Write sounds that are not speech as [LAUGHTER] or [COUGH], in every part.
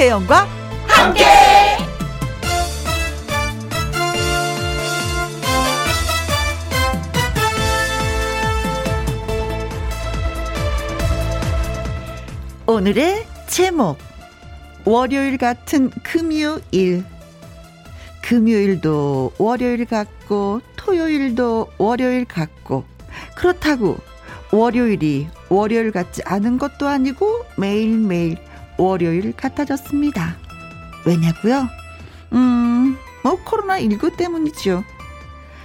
김혜영과 함께. 오늘의 제목 월요일 같은 금요일 금요일도 월요일 같고 토요일도 월요일 같고 그렇다고 월요일이 월요일 같지 않은 것도 아니고 매일매일 월요일 같아졌습니다. 왜냐고요? 음, 뭐 코로나19 때문이죠.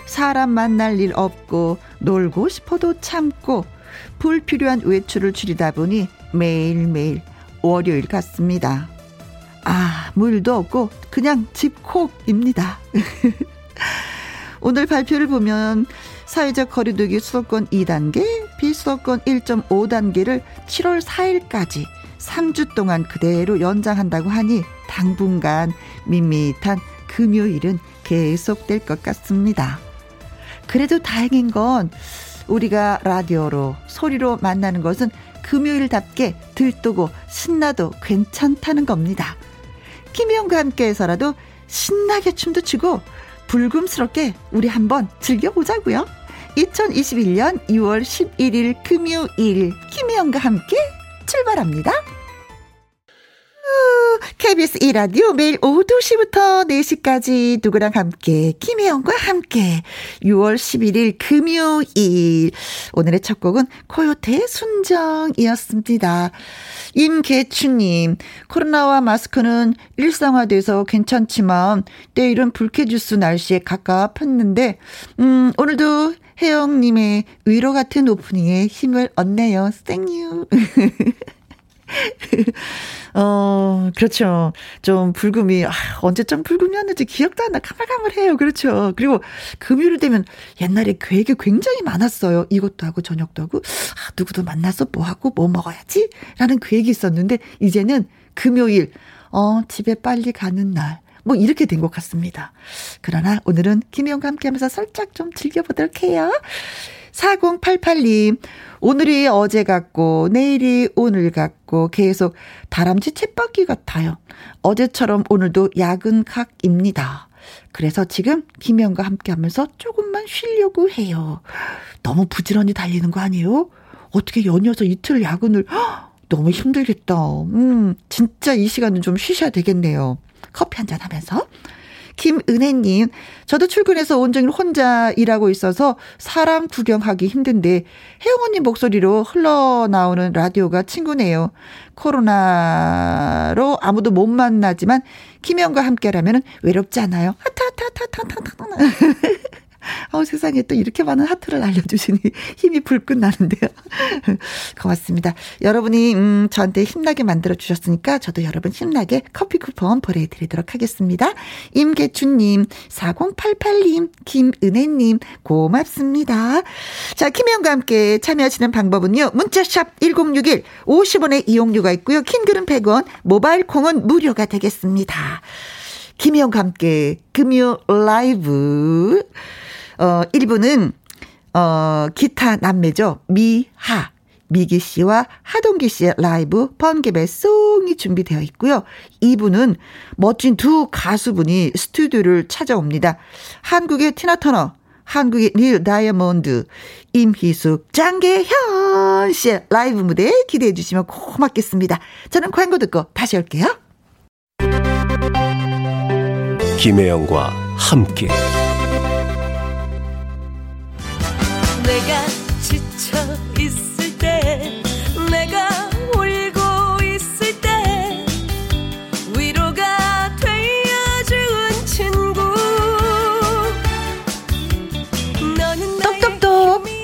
사람 만날 일 없고 놀고 싶어도 참고 불필요한 외출을 줄이다 보니 매일매일 월요일 같습니다. 아, 물도 없고 그냥 집콕입니다. [LAUGHS] 오늘 발표를 보면 사회적 거리두기 수도권 2단계, 비수도권 1.5단계를 7월 4일까지 3주 동안 그대로 연장한다고 하니 당분간 밋밋한 금요일은 계속될 것 같습니다. 그래도 다행인 건 우리가 라디오로 소리로 만나는 것은 금요일답게 들뜨고 신나도 괜찮다는 겁니다. 김희영과 함께해서라도 신나게 춤도 추고 불금스럽게 우리 한번 즐겨보자고요. 2021년 2월 11일 금요일 김혜영과 함께 출발합니다. KBS 1라디오 매일 오후 2시부터 4시까지 누구랑 함께 김혜영과 함께 6월 11일 금요일 오늘의 첫 곡은 코요태의 순정이었습니다. 임계추님 코로나와 마스크는 일상화돼서 괜찮지만 때일은 불쾌주스 날씨에 가깝했는데 음 오늘도 혜영님의 위로 같은 오프닝에 힘을 얻네요. 땡유. [LAUGHS] 어, 그렇죠. 좀 불금이, 아, 언제쯤 불금이었는지 기억도 안 나. 가물가물해요. 그렇죠. 그리고 금요일 되면 옛날에 계획이 굉장히 많았어요. 이것도 하고 저녁도 하고, 아, 누구도 만나서 뭐 하고 뭐 먹어야지? 라는 계획이 있었는데, 이제는 금요일, 어, 집에 빨리 가는 날. 뭐 이렇게 된 것 같습니다. 그러나 오늘은 김희영과 함께 하면서 살짝 좀 즐겨보도록 해요. 4088님, 오늘이 어제 같고, 내일이 오늘 같고, 계속 다람쥐 쳇바퀴 같아요. 어제처럼 오늘도 야근 각입니다. 그래서 지금 김영과 함께 하면서 조금만 쉬려고 해요. 너무 부지런히 달리는 거 아니에요? 어떻게 연이어서 이틀 야근을, 너무 힘들겠다. 음, 진짜 이 시간은 좀 쉬셔야 되겠네요. 커피 한 잔 하면서. 김은혜님, 저도 출근해서 온종일 혼자 일하고 있어서 사람 구경하기 힘든데, 혜영 언니 목소리로 흘러나오는 라디오가 친구네요. 코로나로 아무도 못 만나지만, 김영과 함께라면 외롭지 않아요. 하타타타타타타. 어, 세상에 또 이렇게 많은 하트를 알려주시니 [LAUGHS] 힘이 불끈 나는데요. [LAUGHS] 고맙습니다. 여러분이, 음, 저한테 힘나게 만들어 주셨으니까 저도 여러분 힘나게 커피 쿠폰 보내드리도록 하겠습니다. 임계춘님, 4088님, 김은혜님, 고맙습니다. 자, 김혜영과 함께 참여하시는 방법은요. 문자샵 1061, 50원의 이용료가 있고요. 킹글은 100원, 모바일 콩은 무료가 되겠습니다. 김혜영과 함께 금요 라이브. 어, 1부는, 어, 기타 남매죠. 미하. 미기 씨와 하동기 씨의 라이브 번개 배송이 준비되어 있고요. 2부는 멋진 두 가수분이 스튜디오를 찾아옵니다. 한국의 티나 터너, 한국의 닐 다이아몬드, 임희숙, 장계현 씨의 라이브 무대 기대해 주시면 고맙겠습니다. 저는 광고 듣고 다시 올게요. 김혜영과 함께.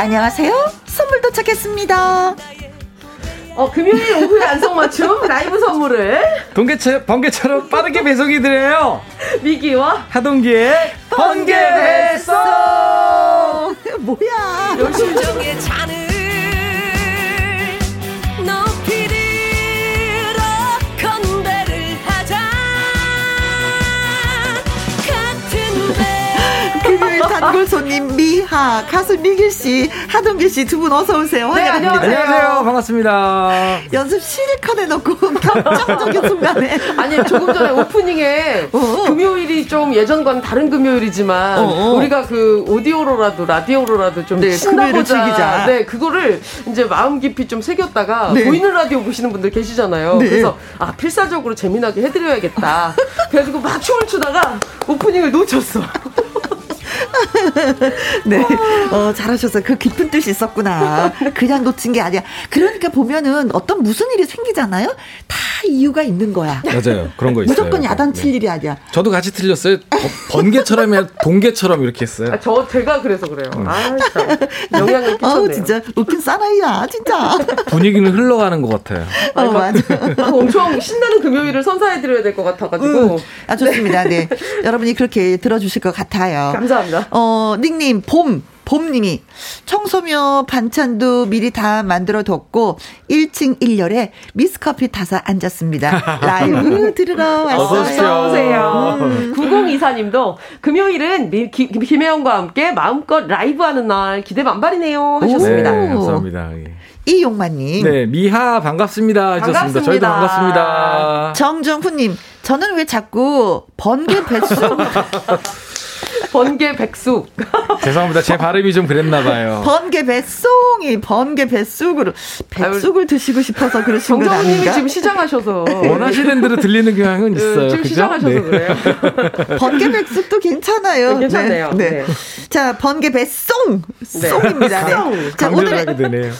안녕하세요 선물 도착했습니다 어, 금요일 오후에 안성맞춤 라이브 선물을 번개처, 번개처럼 빠르게 배송이 드려요. 미기와 하동기의 번개 배송! 뭐야 심정 단골 손님 미하, 가수 미길 씨, 하동길 씨 두 분 어서 오세요. 네, 환영합니다. 안녕하세요. 안녕하세요. 반갑습니다. 연습 실컷 해놓고 결정적인 [LAUGHS] 순간에. 아니 조금 전에 오프닝에 어. 금요일이 좀 예전과는 다른 금요일이지만 어, 어. 우리가 그 오디오로라도 라디오로라도 좀 네, 신나보자. 즐기자. 네 그거를 이제 마음 깊이 좀 새겼다가 네. 보이는 라디오 보시는 분들 계시잖아요. 네. 그래서 아 필사적으로 재미나게 해드려야겠다. 그래가지고 막 춤을 추다가 오프닝을 놓쳤어. [LAUGHS] 네. 어, 잘하셔서 그 깊은 뜻이 있었구나. 그냥 놓친 게 아니야. 그러니까 보면은 어떤 무슨 일이 생기잖아요? 다 이유가 있는 거야. 맞아요. 그런 거 있어요. 무조건 야단칠 네. 일이 아니야. 저도 같이 틀렸어요. 번- 번개처럼 해 동개처럼 이렇게 했어요. 아, 저 제가 그래서 그래요. 아참 영향을 [LAUGHS] 끼쳤네요. 어우, 진짜 웃긴 사나이야, 진짜. [LAUGHS] 분위기는 흘러가는 것 같아요. 어, 맞아. 아, 엄청 신나는 금요일을 선사해드려야 될 것 같아가지고 음, 아, 좋습니다. 네. 여러분이 그렇게 들어주실 것 같아요. 감사합니다. 어, 닉님, 봄. 봄님이 청소며 반찬도 미리 다 만들어 뒀고 1층 1열에 미스커피 타서 앉았습니다. [LAUGHS] 라이브 들으러 왔어요. 어서. 어서오세요. 음. 9024님도 금요일은 미- 기- 김혜영과 함께 마음껏 라이브 하는 날 기대 만발이네요. 네, 하셨습니다. 감사합니다. 예. 이용만님. 네, 미하 반갑습니다. 반갑습니다. 저희도 반갑습니다. 정정훈님, 저는 왜 자꾸 번개 배수, [LAUGHS] 번개 백숙. [LAUGHS] 죄송합니다. 제 발음이 좀 그랬나 봐요. 번개 배송이 번개 배쑥으로 백숙을 드시고 싶어서 그러신 건 아닌가? 지금 시장하셔서 [LAUGHS] 원하시는 대로 들리는 경향은 그, 있어요. 지금 그죠? 시장하셔서 네. 그래요. [LAUGHS] 번개 백숙도 괜찮아요. 괜찮네요. 네. 네. 자, 번개 배송 네. 송입니다. 네. 송. 자, 오늘의.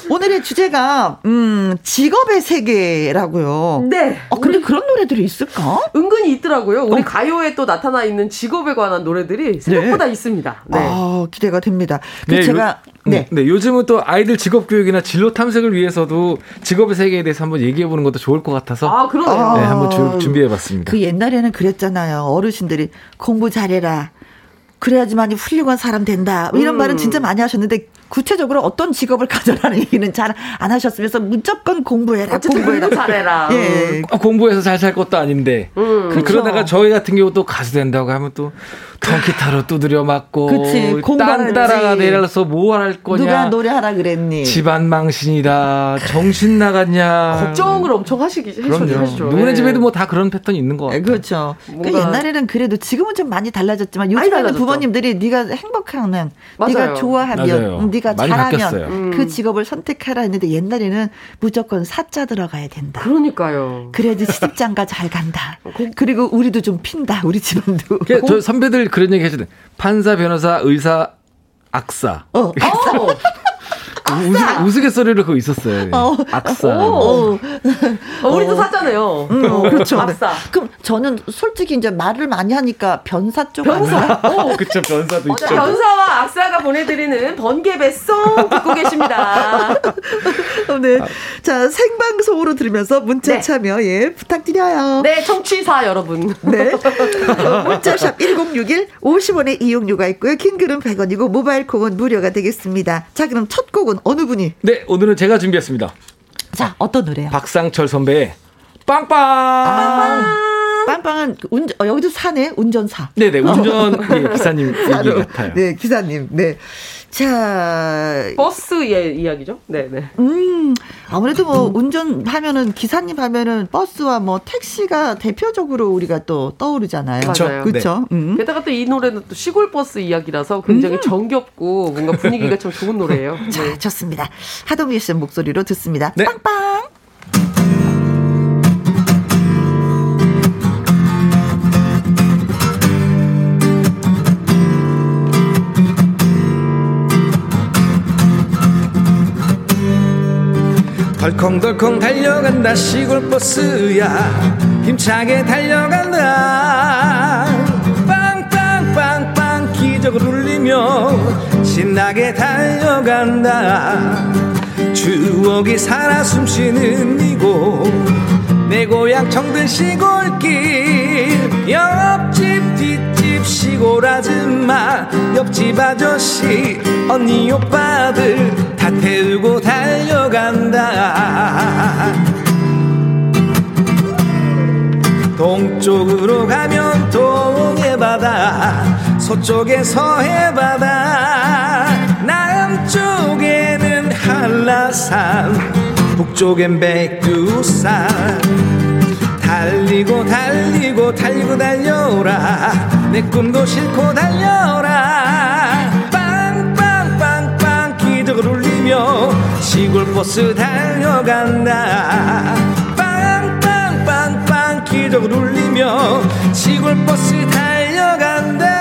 오늘의 주제가 음, 직업의 세계라고요. 네. 어, 근데 그런 노래들이 있을까? 은근히 있더라고요. 어. 우리 가요에 또 나타나 있는 직업에 관한 노래들이 생각보다 있습니다. 네. 아, 기대가 됩니다. 그 네, 제가 요, 네. 네, 요즘은 또 아이들 직업 교육이나 진로 탐색을 위해서도 직업의 세계에 대해서 한번 얘기해 보는 것도 좋을 것 같아서 아, 그러네요. 아. 네, 한번 주- 준비해 봤습니다. 그 옛날에는 그랬잖아요. 어르신들이 공부 잘해라. 그래야지만이 훌륭한 사람 된다. 이런 음. 말은 진짜 많이 하셨는데 구체적으로 어떤 직업을 [LAUGHS] 가져라는 얘기는 잘 안 하셨으면서 무조건 공부해라. 공부해라. 공부 잘해라. 예. 어, 공부해서 잘 살 것도 아닌데 음. 그 그러다가 저희 같은 경우 또 가수 된다고 하면 또 통기타로 두드려 맞고 그치, 공부하지. 땅 따라가 내려서 뭐 할 거냐 누가 노래하라 그랬니? 집안 망신이다 정신 나갔냐 걱정을 엄청 하시기 그럼요 하시죠. 누구네 예. 집에도 뭐 다 그런 패턴이 있는 것 예, 같아요 그렇죠. 그 뭔가- 옛날에는 그래도 지금은 좀 많이 달라졌지만 요즘에는. 부모님들이 네가 행복하면 맞아요. 네가 좋아하면 맞아요. 음, 네가 잘하면. 음. 그 직업을 선택하라 했는데 옛날에는 무조건 사자 들어가야 된다. 그러니까요. 그래야지 시집장가 잘 간다. 그리고 우리도 좀 핀다. 우리 집안도. 그, 저 선배들 그런 얘기 해주는 판사 변호사 의사 악사. 어, 어, 우스, 우스갯소리로 그거 있었어요 어. 악사 어. 어, 우리도 사잖아요. 음, 어, 그렇죠. 압사. 그럼 저는 솔직히 이제 말을 많이 하니까 변사 쪽 변사. [LAUGHS] 어, 그쵸 변사도 자, 변사와 악사가 보내드리는 번개 배송 듣고 계십니다. [LAUGHS] 네. 자, 생방송으로 들으면서 문자 네. 참여 예 부탁드려요. 네, 청취사 여러분. 네. 어, [LAUGHS] 문자샵 1061 50원의 이용료가 있고요. 긴 글은 100원이고 모바일 콩은 무료가 되겠습니다. 자, 그럼 첫 곡은 어느 분이? 네 오늘은 제가 준비했습니다 자, 어떤 노래요? 박상철 선배의 빵빵 아, 빵빵은 그 운전, 어, 여기도 사네, 운전사. 네네 운전 [LAUGHS] 예, 기사님 얘기 바로. 같아요. 네, 기사님. 네. 자, 버스의 이야기죠? 네, 네. 음, 아무래도 뭐 운전하면은 기사님 하면은 버스와 뭐 택시가 대표적으로 우리가 또 떠오르잖아요. 맞아요. 그렇죠. 음. 게다가 또 이 노래는 또 시골 버스 이야기라서 굉장히 정겹고 뭔가 분위기가 참 좋은 노래예요. [LAUGHS] 자, 네. 좋습니다. 하동일 씨 목소리로 듣습니다. 네. 빵빵. 덜컹덜컹 달려간다 시골 버스야. 힘차게 달려간다. 빵빵빵빵 기적을 울리며 신나게 달려간다. 추억이 살아 숨쉬는 이곳 내 고향 정든 시골길 옆집 시골 아줌마. 옆집 아저씨 언니 오빠들 다 태우고 달려간다. 동쪽으로 가면 동해바다 서쪽엔 서해바다. 남쪽에는 한라산 북쪽엔 백두산 달리고 달리고 달리고 달려라. 내 꿈도 싣고 달려라. 빵빵빵빵 기적을 울리며 시골 버스 달려간다. 빵빵빵빵 기적을 울리며 시골 버스 달려간다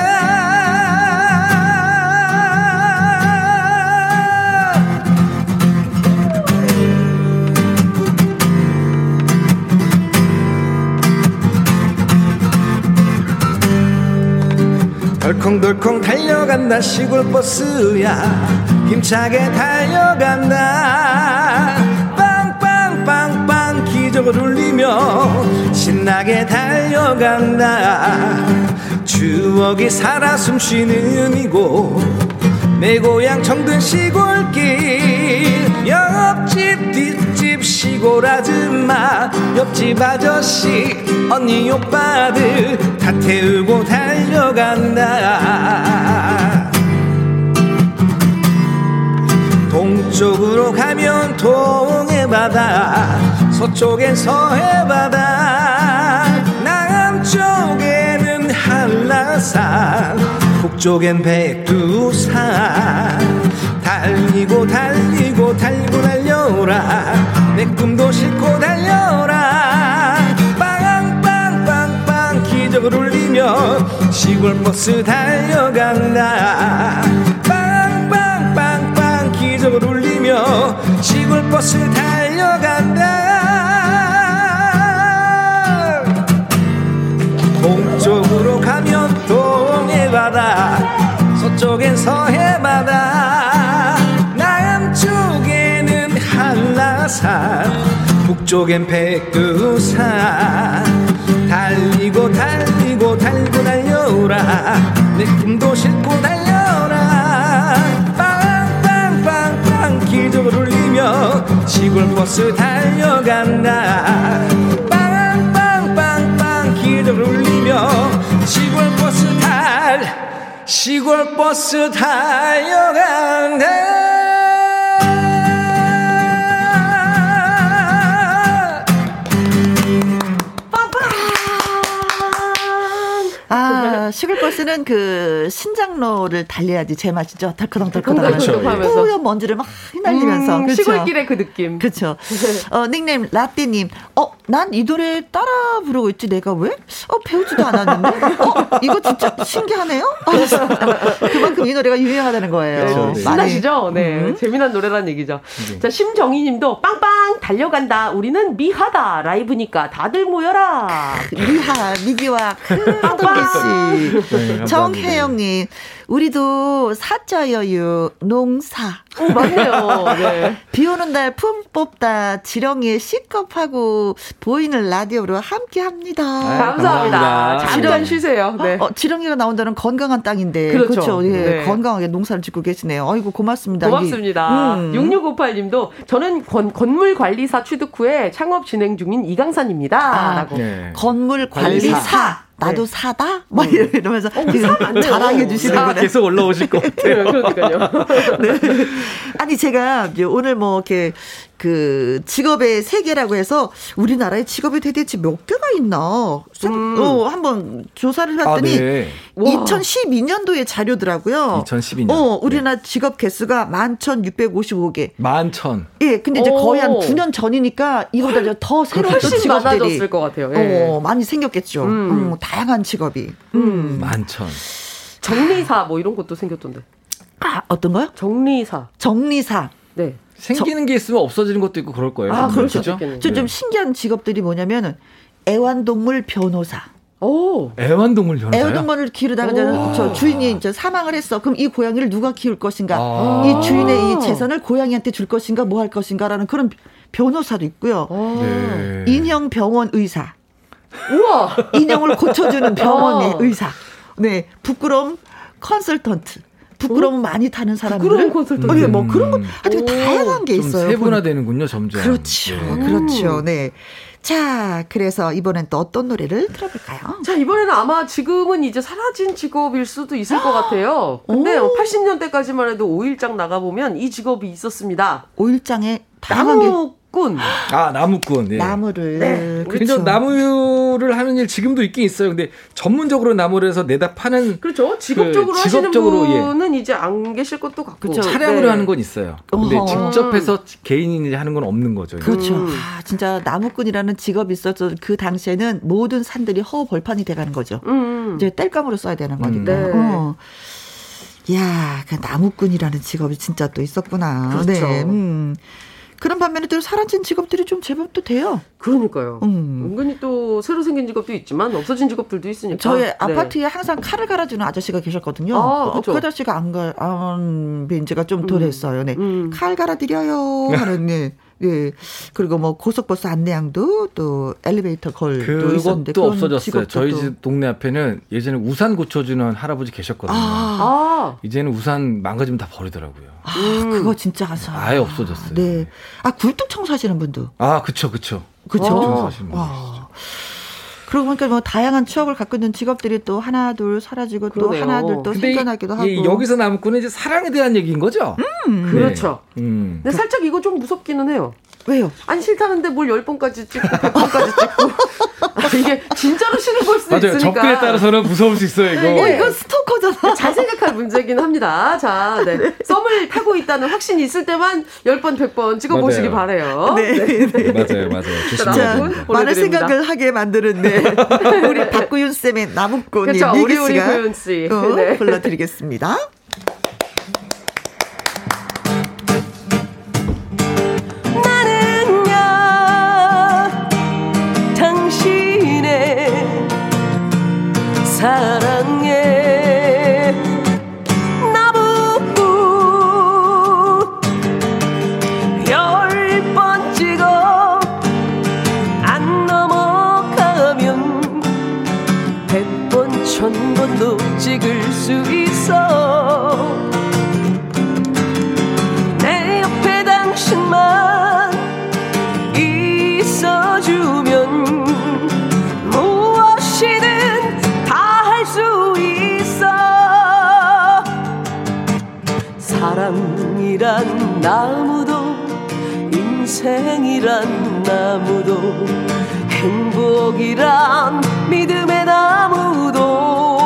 덜컹덜컹 달려간다 시골버스야. 힘차게 달려간다. 빵빵빵빵 기적을 울리며 신나게 달려간다. 추억이 살아 숨쉬는 이곳 내 고향 정든 시골길 옆집 뒷집 시골 아줌마 옆집 아저씨 언니 오빠들 다 태우고 달려간다. 동쪽으로 가면 동해바다 서쪽엔 서해바다. 남쪽에는 한라산 북쪽엔 백두산. 달리고 달리고 달리고 달려라. 내 꿈도 싣고 달려라. 빵빵빵빵 기적을 울리며 시골 버스 달려간다. 빵빵빵빵 기적을 울리며 시골 버스 달려간다. 동쪽으로 가면 동해바다. 서쪽엔 서해 북쪽엔 백두산. 달리고 달리고 달고 달려라. 내 꿈도 싣고 달려라. 빵빵빵빵 기적을 울리며 시골버스 달려간다. 빵빵빵빵 기적을 울리며 시골버스 달 시골버스 달려간다 아, 시골버스는 그 신장로를 달려야지 제맛이죠. 그렇죠. 하면서. 하면서. 뿌연 먼지를 막 휘날리면서. 음, 그쵸? 시골길의 그 느낌. 그렇죠. 어, 닉네임 라떼님. 어, 난 이 노래 따라 부르고 있지. 내가 왜? 어, 배우지도 않았는데. 어, 이거 진짜 신기하네요. 어, 그만큼 이 노래가 유명하다는 거예요. 그렇죠. 네. 신나시죠? 네. 음. 재미난 노래라는 얘기죠. 자, 심정희 님도 빵빵 달려간다. 우리는 미하다. 라이브니까 다들 모여라. 미하, 미기와 하동기 씨. 네. 정혜영님, 우리도 사자 여유, 농사. 오, 맞네요. 네. [LAUGHS] 비 오는 날 품 뽑다, 지렁이에 C컵하고 보이는 라디오로 함께 합니다. 감사합니다. 감사합니다. 잠깐 쉬세요. 네. 어, 지렁이가 나온다는 건강한 땅인데. 그렇죠. 그렇죠. 예, 네. 건강하게 농사를 짓고 계시네요. 아이고, 고맙습니다. 고맙습니다. 음. 6658 님도 저는 건, 건물 관리사 취득 후에 창업 진행 중인 이강산입니다. 아, 라고. 네. 건물 관리사. 관리사. 나도 네. 사다? 막 이러면서 지금 맞네요. 자랑해 주시는 다 거네. 계속 올라오실 것 같아요. 네, 그러니까요. [LAUGHS] 네. 아니 제가 이제 오늘 뭐 이렇게 그 직업의 세계라고 해서 우리나라에 직업이 대체 몇 개가 있나 생- 음. 어, 한번 조사를 아, 했더니 네. 와. 2012년도의 자료더라고요. 2012년. 어, 우리나라 직업 개수가 11,655개. 만천. 예, 근데 이제 오. 거의 한 9년 전이니까 이보다 이제 더 새로운 직업들이 많아졌을 것 같아요. 예. 어, 많이 생겼겠죠. 음. 음, 다양한 직업이. 음. 만천. 정리사 뭐 이런 것도 생겼던데. 아, 어떤 거요? 정리사. 정리사. 네. 생기는 게 있으면 없어지는 것도 있고 그럴 거예요. 아, 정말. 그렇죠. 그죠? 있겠네요. 저좀 신기한 직업들이 뭐냐면은 애완동물 변호사. 오. 애완동물 변호사요? 애완동물을 오. 저 주인이 이제 사망을 했어. 그럼 이 고양이를 누가 키울 것인가? 아. 이 주인의 이 재산을 고양이한테 줄 것인가? 뭐 할 것인가라는 그런 변호사도 있고요. 네. 인형 병원 의사. 우와. 인형을 고쳐주는 병원의 어. [LAUGHS] 의사. 네. 부끄러움 컨설턴트. 부끄러움 많이 타는 사람들. 부끄러움 컨설턴트. 어, 예, 뭐 그런 거 음. 아주 오. 다양한 게좀 있어요. 세분화되는군요, 점점. 그렇죠. 네. 그렇죠. 네. 자, 그래서 이번엔 또 어떤 노래를 들어볼까요? 자, 이번에는 아마 지금은 이제 사라진 직업일 수도 있을 것 같아요. 근데 오. 80년대까지만 해도 5일장 나가보면 이 직업이 있었습니다. 오일장에 다양한 게 나무꾼. [GASPS] 아 나무꾼. 예. 나무를 네. 그래서 그렇죠. 나무 를 하는 일 지금도 있긴 있어요. 근데 전문적으로 나무를 해서 내다 파는 그렇죠. 직업적으로 그 하시는 직업적으로, 예. 분은 이제 안 계실 것도 같고. 그쵸. 차량으로 네. 하는 건 있어요. 근데 어허. 직접 해서 개인이 하는 건 없는 거죠. 그렇죠. 음. 아, 진짜 나무꾼이라는 직업이 있어서 그 당시에는 모든 산들이 허벌판이 돼가는 거죠. 음. 이제 뗄감으로 써야 되는 거니까. 네. 어. 야, 그 나무꾼이라는 직업이 진짜 또 있었구나. 그렇죠. 네. 음. 그런 반면에 또 사라진 직업들이 좀 제법 또 돼요. 그러니까요. 음. 은근히 또 새로 생긴 직업도 있지만 없어진 직업들도 있으니까. 저희 네. 아파트에 항상 칼을 갈아주는 아저씨가 계셨거든요. 아, 어, 그쵸. 그 아저씨가 안 가, 안, 뵌 지가 좀덜 음. 했어요. 네. 음. 칼 갈아드려요. 하는, 네. [LAUGHS] 네. 그리고 뭐 고속버스 안내양도 또 엘리베이터 걸도 있었는데. 그것도 없어졌어요. 저희 또- 집 동네 앞에는 예전에 우산 고쳐주는 할아버지 계셨거든요. 아, 아. 이제는 우산 망가지면 다 버리더라고요. 아, 음. 그거 진짜 아서. 아예 없어졌어요. 네. 아, 굴뚝 청소하시는 분도. 아, 그쵸, 그쵸. 그쵸? 어. 청소하시는 분. 그러고 보니까 뭐 다양한 추억을 갖고 있는 직업들이 또 하나 둘 사라지고 또 그러네요. 하나 둘 또 생겨나기도 하고. 이, 여기서 나무꾼은 이제 사랑에 대한 얘기인 거죠? 네. 그렇죠. 음. 근데 살짝 이거 좀 무섭기는 해요. 왜요? 안 싫다는데 뭘 10번까지 찍고 100번까지 찍고. 아, 이게 진짜로 싫은 걸 수도 맞아요. 있으니까. 접근에 따라서는 무서울 수 있어요, 이거. 어, 이거 스토커잖아. [LAUGHS] 잘 생각할 문제긴 합니다. 자, 네. 썸을 타고 있다는 확신이 있을 때만 10번, 100번 찍어보시기 맞아요. 바래요. 네. 맞아요, 맞아요. 자, 조심해야 자, 나무꾼 됩니다. 많은. 생각을 하게 만드는 네. [LAUGHS] 우리 박구윤 쌤의 나무꾼 그쵸, 미기 우리, 우리 씨가 구윤 씨. 어, 네. 불러드리겠습니다. 사 사랑이란 나무도 인생이란 나무도 행복이란 믿음의 나무도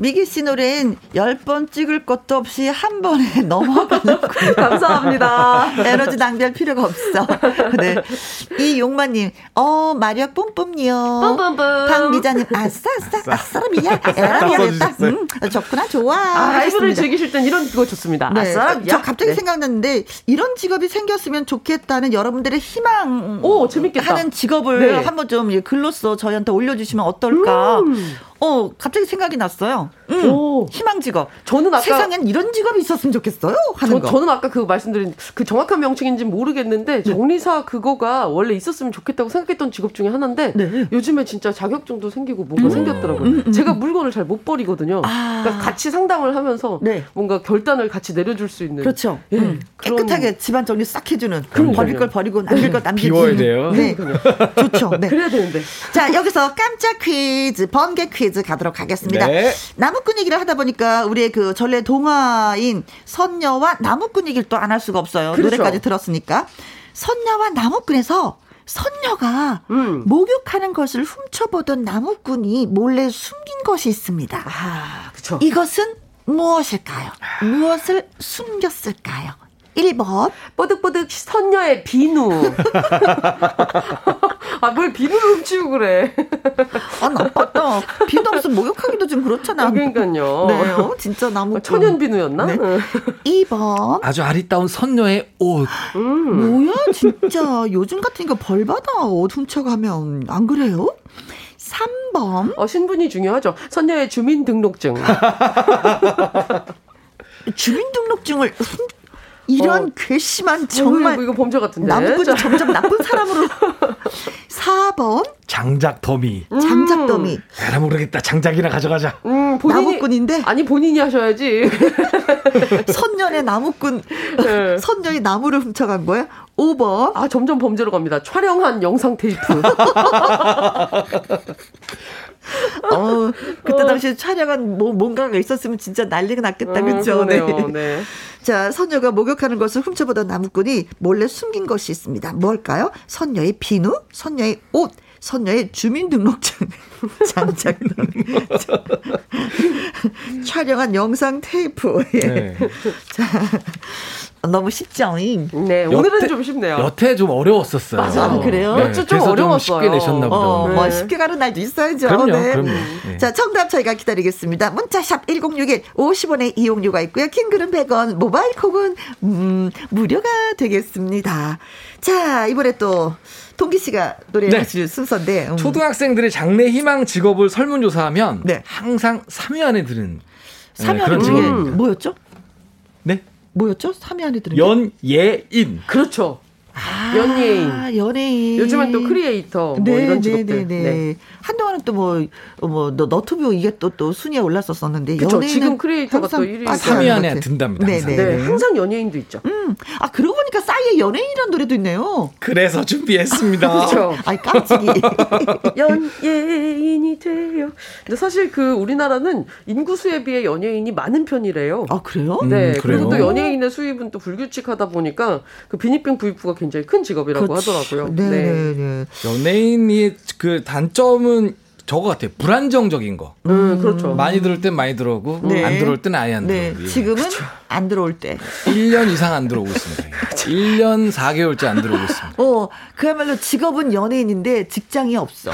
미기 씨 노래는 10번 찍을 것도 없이 한 번에 [LAUGHS] 넘어가는 감사합니다. 에너지 낭비할 필요가 없어. 네. 이용마님, 어, 마력 뿜뿜요. 뿜뿜뿜. 박미자님, 아싸, 아싸, 아싸라미야. 에라미야겠다. 음, 좋구나, 좋아. 아, 라이브를. 즐기실 땐 이런 거 좋습니다. 네. 아싸, 저 갑자기 네. 생각났는데 이런 직업이 생겼으면 좋겠다는 여러분들의 희망 오, 재밌겠다. 하는 직업을 네. 한번 좀 예, 글로써 저희한테 올려주시면 어떨까? 음. 어 갑자기 생각이 났어요. 음, 오. 희망 직업. 저는 아까 세상엔 이런 직업이 있었으면 좋겠어요. 하는 저, 거. 저는 아까 그 말씀드린 그 정확한 명칭인지는 모르겠는데 정리사 그거가 원래 있었으면 좋겠다고 생각했던 직업 중에 하나인데 네. 요즘에 진짜 자격증도 생기고 뭐가 생겼더라고요. 제가 물건을 잘 못 버리거든요. 아. 그러니까 같이 상담을 하면서 네. 뭔가 결단을 같이 내려줄 수 있는 그렇죠. 예, 음, 그런- 깨끗하게 집안 정리 싹 해주는 그러니까요. 버릴 걸 버리고 남길 걸 남기고. 비워야 돼요. 네, 좋죠. 네. [LAUGHS] 그래야 되는데 자, 여기서 깜짝 퀴즈, 번개 퀴즈 가도록 하겠습니다. 네. 나무꾼 얘기를 하다 보니까 우리의 그 전래 동화인 선녀와 나무꾼 얘기를 또 안 할 수가 없어요. 그렇죠. 노래까지 들었으니까. 선녀와 나무꾼에서 선녀가 음. 목욕하는 것을 훔쳐보던 나무꾼이 몰래 숨긴 것이 있습니다. 아 그렇죠. 이것은 무엇일까요? 무엇을 숨겼을까요? 1번, 뽀득뽀득 선녀의 비누. [LAUGHS] 아 뭘 비누를 훔치고 그래. 아, 나빴다. 비도 없으면 목욕하기도 좀 그렇잖아. 그러니까요. 네, 어, 진짜 나무꾼. 천연 비누였나? 네. [LAUGHS] 응. 2번, 아주 아리따운 선녀의 옷. 음. 뭐야 진짜 요즘 같으니까 벌 받아 옷 훔쳐가면 안 그래요? 3번 어, 신분이 중요하죠. 선녀의 주민등록증. 주민등록증을 훔 이런 어. 괘씸한 정말 이거 범죄 같은데. 나무꾼이 자, 점점 나쁜 사람으로 4번 장작 더미. 장작 더미 에라 모르겠다. 장작이나 가져가자. 음, 본인이 나무꾼인데 아니 본인이 하셔야지. [LAUGHS] 선녀의 나무꾼 네. 선녀의 나무를 훔쳐간 거야 5번 아 점점 범죄로 갑니다. 촬영한 영상 테이프. [LAUGHS] 어, 그때 당시에 촬영한 뭐, 뭔가가 있었으면 진짜 난리가 났겠다 음, 그죠 그러네요. 네. 자, 선녀가 목욕하는 것을 훔쳐보던 나무꾼이 몰래 숨긴 것이 있습니다. 뭘까요? 선녀의 비누, 선녀의 옷, 선녀의 주민등록증, [LAUGHS] 장작놀이, [LAUGHS] 촬영한 영상 테이프. [LAUGHS] 예. 네. 자, 너무 쉽죠? 네, 오늘은 여태- 좀 쉽네요. 여태 좀 어려웠었어요. 맞아. 아, 그래요? 네, 좀 그래서 어려웠어요. 쉽게 내셨나 보다. 어, 네. 뭐 쉽게 가는 날도 있어야죠. 그럼요, 네. 그럼요. 네. 자, 정답 저희가 기다리겠습니다. 문자샵 1061 50원의 이용료가 있고요. 킹글은 100원, 모바일 콕은 음, 무료가 되겠습니다. 자, 이번에 또 동기 씨가 노래 네. 하실 순서인데. 음. 초등학생들의 장래 희망 직업을 설문조사하면 네. 항상 3위 안에 드는 네, 3위 안에 그런 드는 게. 뭐였죠? 네. 뭐였죠? 3위 안에 드는 게. 연예인. 그렇죠. 아, 연예인. 연예인. 요즘엔 또 크리에이터 뭐 이런 직업들. 네, 네. 네. 한동안은 또 뭐, 뭐, 너, 너튜브 이게 또, 또 순위에 올랐었었는데. 그쵸, 지금 크리에이터가 또 일위. 빠져야 3위 하는 안에. 든답니다, 네, 항상. 네, 네, 네. 항상 연예인도 있죠. 음, 아, 그러고 보니까 싸이에 연예인이라는 노래도 있네요. 그래서 준비했습니다. [LAUGHS] 그렇죠. 아이, 깜찍이. [LAUGHS] 연예인이 돼요. 근데 사실 그 우리나라는 인구수에 비해 연예인이 많은 편이래요. 아, 그래요? 음, 네, 그래요? 그리고 또 연예인의 수입은 또 불규칙하다 보니까 그 빈익빈 부익부가 굉장히 큰 직업이라고 그렇지. 하더라고요. 네, 네, 네. 연예인이 그 단점은 저거 같아요. 불안정적인 거. 음, 그렇죠. 많이 들을 땐 많이 들어오고 네. 안 들어올 땐 아예 안 네, 들어오고. 지금은 안 들어올 때. 1년 이상 안 들어오고 있습니다. [LAUGHS] 1년 4개월째 안 들어오고 있습니다. 어, 그야말로 직업은 연예인인데 직장이 없어.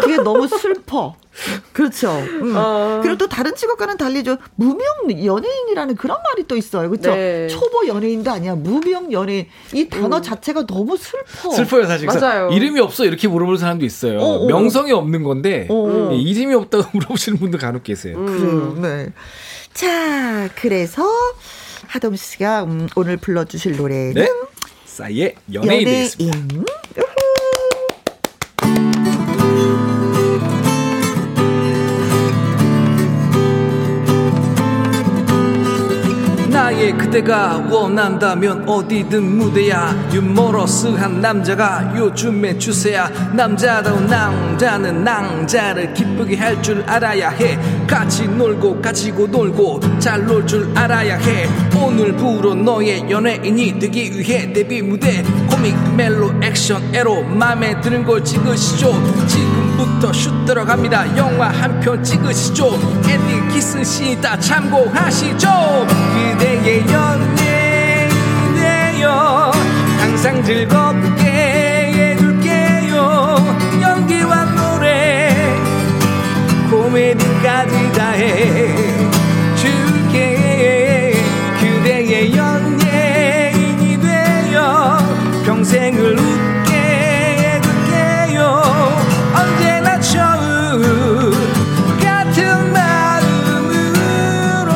그게 너무 슬퍼. 그렇죠. 음. 어. 그리고 또 다른 직업과는 달리 좀 무명 연예인이라는 그런 말이 또 있어요. 그렇죠? 네. 초보 연예인도 아니야. 무명 연예인. 이 단어 자체가 너무 슬퍼. 슬퍼요, 사실. 맞아요. 이름이 없어 이렇게 물어볼 사람도 있어요. 어, 어. 명성이 없는 건데 어. 예, 이름이 없다고 [LAUGHS] 물어보시는 분들 간혹 계세요. 그래요. 네. 자, 그래서 하동 씨가 음, 오늘 불러주실 노래는 네? 싸이의 연예인 되겠습니다. 그대가 원한다면 어디든 무대야. 유머러스한 남자가 요즘에 추세야. 남자다운 남자는 낭자를 기쁘게 할 줄 알아야 해. 같이 놀고 가지고 놀고 잘 놀 줄 알아야 해. 오늘부로 너의 연예인이 되기 위해 데뷔 무대 코믹 멜로 액션 에로 맘에 드는 걸 찍으시죠. 지금부터 슛 들어갑니다. 영화 한 편 찍으시죠. 엔딩 키스 씬 다 참고하시죠. 그대의 연예인이에요. 항상 즐겁게 해줄게요. 연기와 노래. 코미디까지 다해 평생을 웃게 해줄게요. 언제나 처음 같은 마음으로.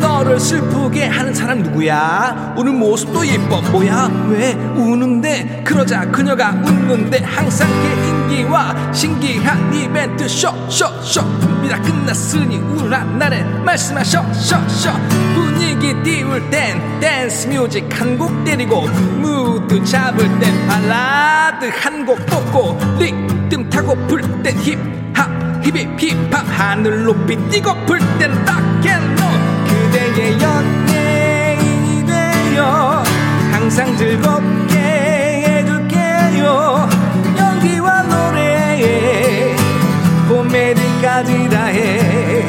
너를 슬프게 하는 사람 누구야? 우는 모습도 예뻐. 뭐야? 왜 우는데 그러자 그녀가 웃는데 항상 개인기와 신기한 이벤트 쇼쇼쇼. 준비가 끝났으니 우울한 날에 말씀하셔 쇼쇼. 분위기 띄울 땐 댄스 뮤직 한 곡 때리고 무드 잡을 땐 발라드 한 곡 뽑고 리듬 타고플 땐 힙합 힙힙 힙합. 하늘 높이 뛰고플 땐 rock and roll 그대의 연예인이 되어 항상 즐겁게 해줄게요. 연기와 노래 코미디까지 다해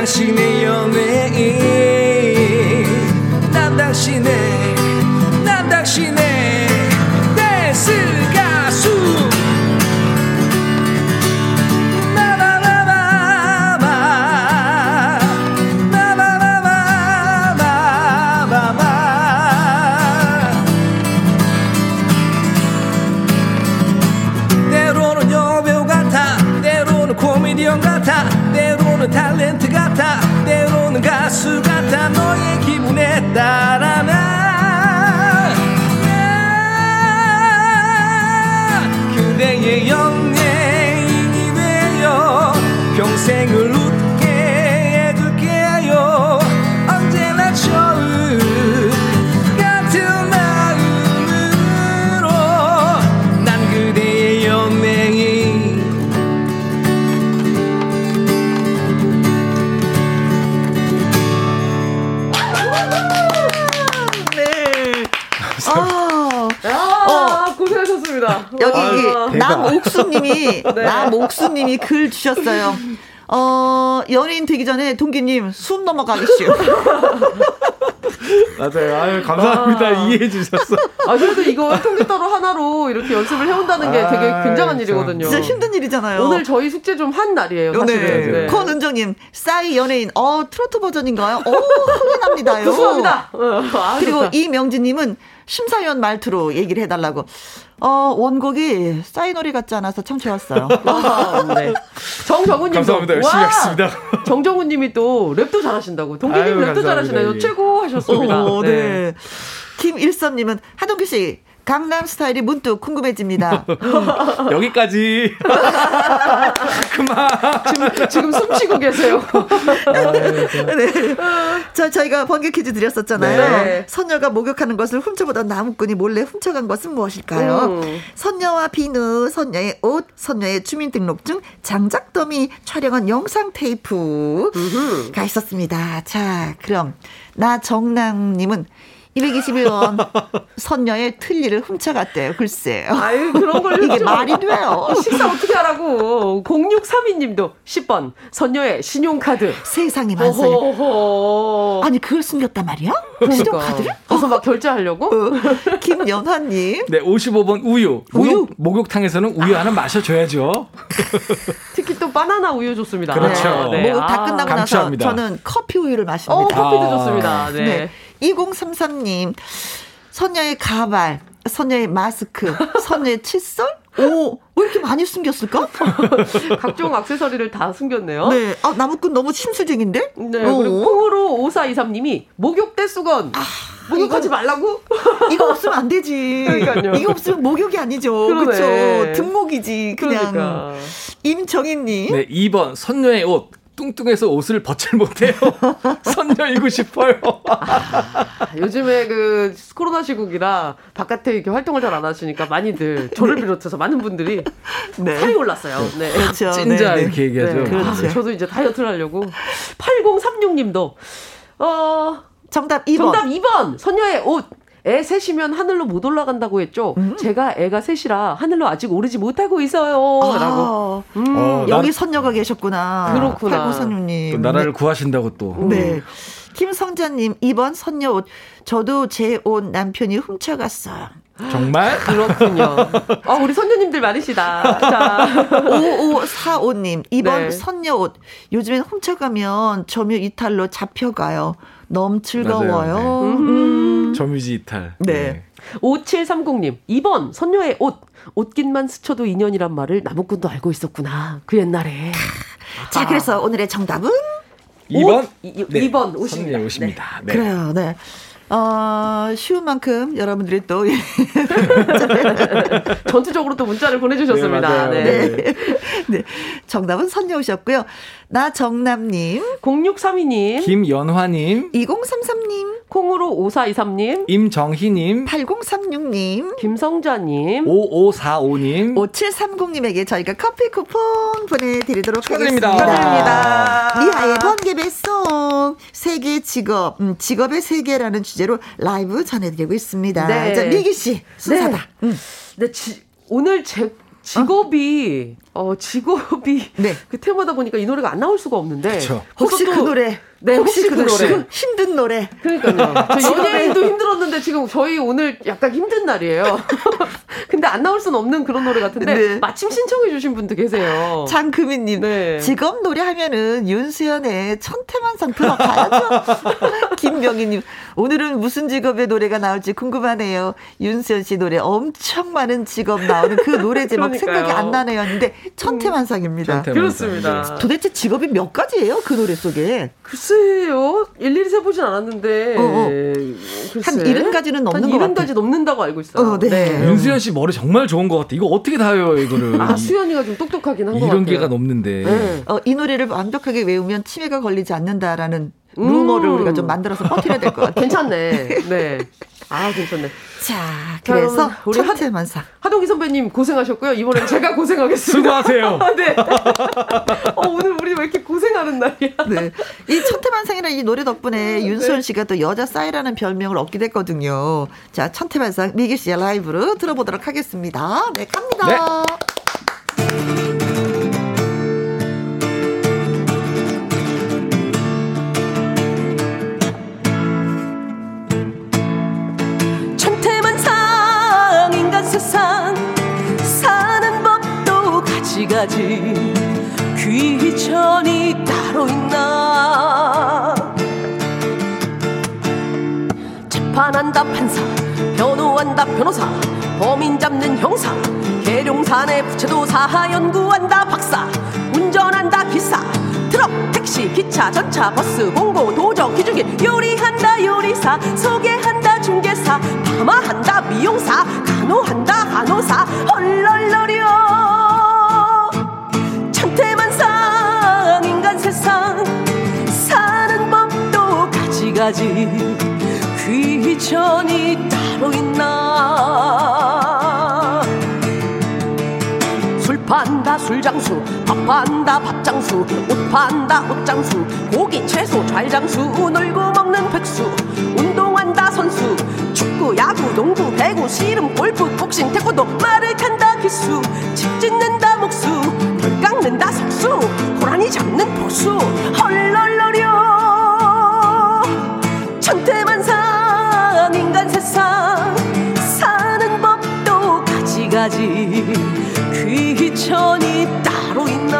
당신의 연예인 난 당신의 난 당신의 댄스 가수 때로는 여배우 같아 때로는 코미디언 같아 때로는 가수 같아 너 남옥수님이 [LAUGHS] 네. 남옥수님이 글 주셨어요. 어 연예인 되기 전에 동기님 숨 넘어가겠슈. [LAUGHS] 맞아요. 아유, 감사합니다. 아. 이해해 주셨어. [LAUGHS] 아, 그래도 이거 통기타로 하나로 이렇게 연습을 해온다는 게 되게 아, 굉장한 참. 일이거든요. 진짜 힘든 일이잖아요. 오늘 저희 숙제 좀 한 날이에요, 사실은. 네. 권은정님, 싸이 연예인, 어, 트로트 버전인가요? 어, 흥이 납니다요. 죄송합니다. 어, 아, 그리고. 이명진님은 심사위원 말투로 얘기를 해달라고. 어, 원곡이 싸이 노래 같지 않아서 참 좋았어요. [LAUGHS] 아, 네. 정정훈님도 감사합니다. 열심히 하겠습니다. 정정훈님이 또 랩도 잘하시다고. 동기님 랩도 감사합니다. 잘하시네요. 예. 최고 하셨습니다. 어, 네. 김일섭님은 하동규 씨, 강남 스타일이 문득 궁금해집니다. [LAUGHS] 여기까지. [LAUGHS] 그만. 지금, 지금 숨 쉬고 계세요. [LAUGHS] 네. 자, 저희가 번개 퀴즈 드렸었잖아요. 네. 선녀가 목욕하는 것을 훔쳐보던 나무꾼이 몰래 훔쳐간 것은 무엇일까요? 음. 선녀와 비누, 선녀의 옷, 선녀의 주민등록증, 장작더미 촬영한 영상 테이프가 있었습니다. 자, 그럼 나 정남님은 221원 선녀의 틀니를 훔쳐갔대요. 글쎄요. 아유, 그런 걸 이게 좀- 말이 돼요. 식사 어떻게 하라고. 0632님도 10번. 선녀의 신용카드. 세상에. 어허허. 아니 그걸 숨겼단 말이야? 그러니까. 신용카드를? 가서 막 결제하려고? 어, 김연화님 네, 55번 우유. 우유? 목욕, 목욕탕에서는 우유 하나 마셔줘야죠. [LAUGHS] 특히 또 바나나 우유 좋습니다. 그렇죠. 네. 목욕 다 아. 끝나고 나서 감사합니다. 저는 커피 우유를 어, 마십니다. 커피도 아. 좋습니다. 네. 네. 2033님 선녀의 가발 선녀의 마스크, 선녀의 칫솔? 오, 왜 이렇게 많이 숨겼을까? [LAUGHS] 각종 액세서리를 다 숨겼네요. 네. 아, 나무꾼 너무 심수쟁인데? 네, 그리고 콩으로 5423님이 목욕대 수건. 아, 목욕하지 말라고? 이거 없으면 안 되지. 그러니까요. 이거 없으면 목욕이 아니죠. 그렇죠. 등목이지. 그냥. 그러니까. 임정희님. 네, 2번 선녀의 옷. 뚱뚱해서 옷을 벗질 못해요. [LAUGHS] 선녀이고 싶어요. 아, 요즘에 그 코로나 시국이라 바깥에 이렇게 활동을 잘 안 하시니까 많이들 저를 비롯해서 많은 분들이 네. 살이 올랐어요. 네. 그렇죠. 찐자 네, 네. 이렇게 얘기하죠. 네. 그렇죠. 아, 저도 이제 다이어트를 하려고. 8036님도, 어, 정답 2번. 정답 2번! 선녀의 옷! 애 셋이면 하늘로 못 올라간다고 했죠. 음. 제가 애가 셋이라 하늘로 아직 오르지 못하고 있어요. 라고. 아, 음, 어, 여기 나- 선녀가 계셨구나. 그렇구나. 8936님. 또 나라를 구하신다고 또. 네. 김성자님, 2번 선녀 옷. 저도 제 옷 남편이 훔쳐갔어요. 정말? [LAUGHS] 그렇군요. 아, 우리 선녀님들 많으시다. 자. 5545님, 2번 네. 선녀 옷. 요즘엔 훔쳐가면 점유 이탈로 잡혀가요. 너무 즐거워요. 맞아요. 음. 점유지 이탈. 네. 5730님, 2번, 선녀의 옷. 옷깃만 스쳐도 인연이란 말을 나무꾼도 알고 있었구나. 그 옛날에. 자, 그래서 오늘의 정답은? 2번? 옷, 이- 이- 2번 옷입니다. 선녀의 옷입니다. 네. 그래요, 네. 어, 쉬운 만큼 여러분들이 또, 예. [LAUGHS] 전투적으로 또 문자를 보내주셨습니다. 네. 네. 네. 네. 정답은 선녀 옷이었고요. 나 정남님, 0632님, 김연화님, 2033님, 콩으로 5423님, 임정희님, 8036님, 김성자님, 5545님, 5730님에게 저희가 커피 쿠폰 보내드리도록 축하드립니다. 하겠습니다. 축하드립니다. 미아의 번개 배송 세계 직업 음, 직업의 세계라는 주제 로 라이브 전해드리고 있습니다. 네. 자 미기 씨 순서다. 음. 네, 지, 오늘 제 직업이 어, 직업이 네. 그 테마다 보니까 이 노래가 안 나올 수가 없는데 그쵸. 혹시 그 노래? 네, 혹시 그 노래. 힘든 노래. 그러니까요. 저 [LAUGHS] 연예인도 힘들었는데 지금 저희 오늘 약간 힘든 날이에요. [LAUGHS] 근데 안 나올 수는 없는 그런 노래 같은데 네. 마침 신청해 주신 분도 계세요. 장금희님 네. 직업 노래 하면은 윤수연의 천태만상 들어가야죠. [LAUGHS] 김명희님 오늘은 무슨 직업의 노래가 나올지 궁금하네요. 윤수연 씨 노래 엄청 많은 직업 나오는 그 노래 제목. [LAUGHS] 생각이 안 나네요. 근데 천태만상입니다. 천태만상. 그렇습니다. 도대체 직업이 몇 가지예요? 그 노래 속에 글쎄요. 일일이 세보진 않았는데. 어, 어. 글쎄. 한 70가지는 넘는 한것 70가지 같아요. 넘는다고 알고 있어요. 어, 네. 윤수연 씨 머리 정말 좋은 것 같아. 이거 어떻게 다 외워요, 이거를. 아, 수연이가 좀 똑똑하긴 한 것 같아요. 이런 개가 넘는데. 네. 어, 이 노래를 완벽하게 외우면 치매가 걸리지 않는다라는 음. 루머를 우리가 좀 만들어서 퍼뜨려야 될 것 같아요. [LAUGHS] 괜찮네. 네. 아, 괜찮네. 자, 그래서 우리 하- 천태만상. 하동기 선배님 고생하셨고요. 이번엔 제가 [LAUGHS] 고생하겠습니다. 수고하세요. [LAUGHS] 네. 어, 오늘 우리 왜 이렇게 고생하는 날이야? 네. 이 천태만상이라는 이 노래 덕분에 윤수연 씨가 또 여자 싸이라는 별명을 얻게 됐거든요. 자, 천태만상 미기 씨의 라이브로 들어보도록 하겠습니다. 네, 갑니다. 천 가지가지 귀천이 따로 있나? 재판한다 판사 변호한다 변호사 범인 잡는 형사 계룡산에 부채도사 연구한다 박사 운전한다 기사 트럭 택시 기차 전차 버스 공고 도적 기중기 요리한다 요리사 소개한다 중개사 파마한다 미용사 간호한다 간호사 헐렁거려 세상 사는 법도 가지가지 귀천이 따로 있나? 술 판다 술장수 밥 판다 밥장수 옷 판다 옷장수 고기 채소 찰장수 놀고 먹는 백수 운동한다 선수 축구 야구 농구 배구 씨름 골프 복싱 태권도 말을 탄다 기수 집 짓는다 목수 돌 깎는다 석수 호랑이 잡는 보수. 헐렁거려. 천태만상 인간 세상. 사는 법도 가지가지. 귀천이 따로 있나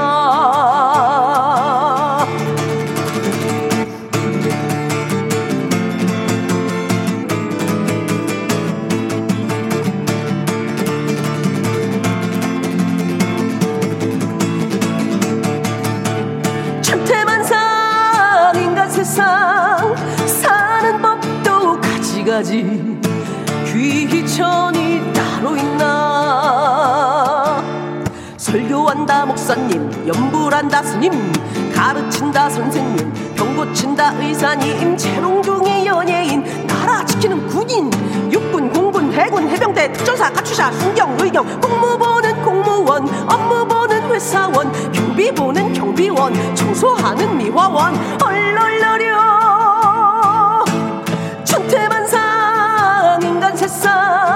귀천이 따로 있나? 설교한다 목사님. 연불한다 스님. 가르친다 선생님. 병 고친다 의사님. 재롱둥이 연예인. 나라 지키는 군인. 육군 공군 해군 해병대 특전사 가추사 순경 의경. 공무 보는 공무원 업무 보는 회사원. 경비 보는 경비원. 청소하는 미화원. 얼얼러려 천태만상 인간 세상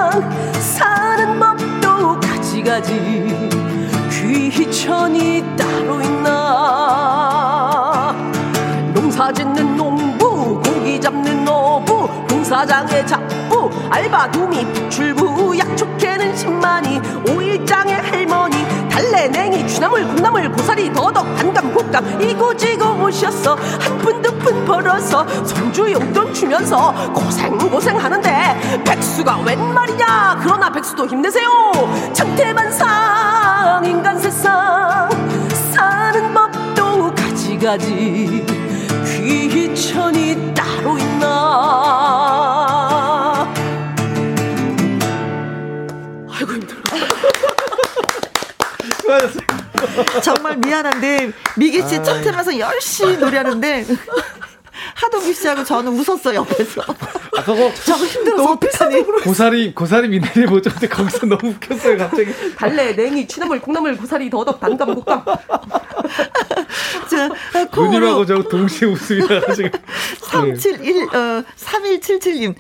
사는 법도 가지가지 귀천이 따로 있나? 농사 짓는 농부 고기 잡는 어부 공사장의 잡부 알바 두미 출부 약초 캐는 신만이 오일장의 할머니 달래 냉이 취나물 콩나물 고사리 더덕 단감 곶감. 이고지고 오셨어. 한푼 두 푼 벌어서 손주 용돈 주면서 고생 고생하는데 백수가 웬 말이냐? 그러나 백수도 힘내세요. 천태만상 인간 세상. 사는 법도 가지가지. 귀천이 따로 있나 정말 미안한데 미기 씨 첫태면서 열심히 노래하는데 하동규 씨하고 저는 웃었어요 옆에서. 아까 그 저거 힘들어서 어떡하니. 고사리 고사리 미나리 보조인데 거기서 너무 웃겼어요 갑자기. 달래 냉이 취나물 콩나물 고사리 더덕 단감 곶감 자, 아, 누님하고 콩으로 저 동시에 웃음이 나가지고. 371, 어, 3177님.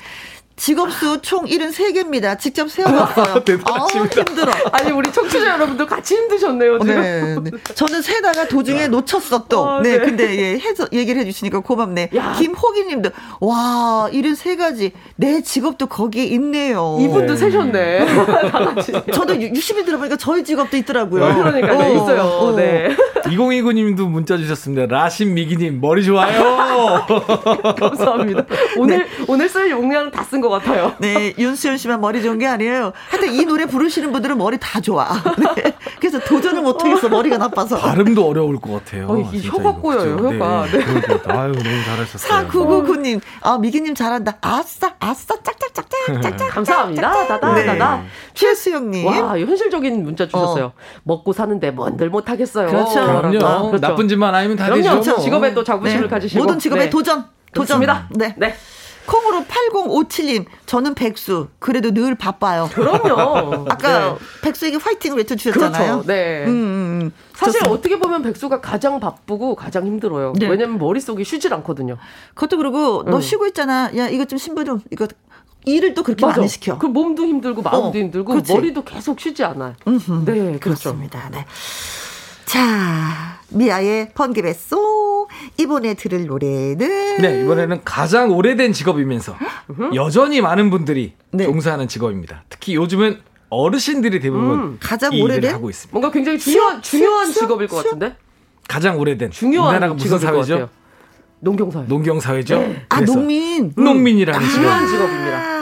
직업수 총 73개입니다. 직접 세워봤어요. [LAUGHS] 아우, 대단하십니다. 힘들어. 아니 우리 청취자 여러분들 같이 힘드셨네요 지금 네, 네. 저는 세다가 도중에 놓쳤어 또. 아, 네, 네. 근데 예, 해서 얘기를 해주시니까 고맙네. 야. 김호기 님도 와 일은 세 가지. 내 직업도 거기에 있네요. 이분도 네. 세셨네 [LAUGHS] 다 같이 저도 60이 들어보니까 저희 직업도 있더라고요. 그러니까 네, 어, 있어요 어. 네 [LAUGHS] 2029 님도 문자 주셨습니다. 라신 미기 님 머리 좋아요. 감사합니다 오늘 오늘 쓸 용량 다 쓴것 같아요 네, 윤수연 씨만 머리 좋은 게 아니에요. 하여튼 이 노래 부르시는 분들은 머리 다 좋아. [LAUGHS] 네. 그래서 도전을 못하겠어, 머리가 나빠서. 발음도 어려울 것 같아요. 어, 혀가. 꼬여요, 그죠? 혀가. 네. 그러니까. 아유 너무 잘하셨어요. 4999님, 아, 미기님 잘한다. 아싸, 아싸, 짝짝짝짝, 짝짝. 감사합니다 다다 네. 다다 최수영님. 와, 이 현실적인 문자 주셨어요. 먹고 사는데 뭔들 못하겠어요. 그렇죠. 그럼요. 아, 그렇죠. 나쁜 짓만 아니면 다 그럼요. 되죠. 뭐. 직업에 또 자부심을 네. 가지시고 모든 직업에 네. 도전. 도전. 좋습니다. 네. 네. 콩으로 8057님, 저는 백수. 그래도 늘 바빠요. 그럼요. 아까 네. 백수에게 화이팅을 외쳐주셨잖아요. 그렇죠. 네. 음, 음, 음. 사실 좋습니다. 어떻게 보면 백수가 가장 바쁘고 가장 힘들어요. 네. 왜냐면 머릿속이 쉬질 않거든요. 그것도 그러고, 너 응. 쉬고 있잖아. 야, 이거 좀 신부 좀, 이거. 일을 또 그렇게 많이 시켜. 그 몸도 힘들고 마음도 어, 힘들고 그렇지. 머리도 계속 쉬지 않아요. 음흠. 네, 그렇죠. 그렇습니다. 네. 자, 미아의 번개배송. 이번에 들을 노래는. 네 이번에는 가장 오래된 직업이면서 여전히 많은 분들이 네. 종사하는 직업입니다. 특히 요즘은 어르신들이 대부분 음. 가장 오래된? 하고 있습니다. 뭔가 굉장히 중요한 중요한 직업일 것? 같은데. 가장 오래된 중요한 우리나라가 무슨 사회죠? 같아요. 농경사회. 농경 사회죠. 아, 농민. 농민이라는 직업. 중요한 직업입니다.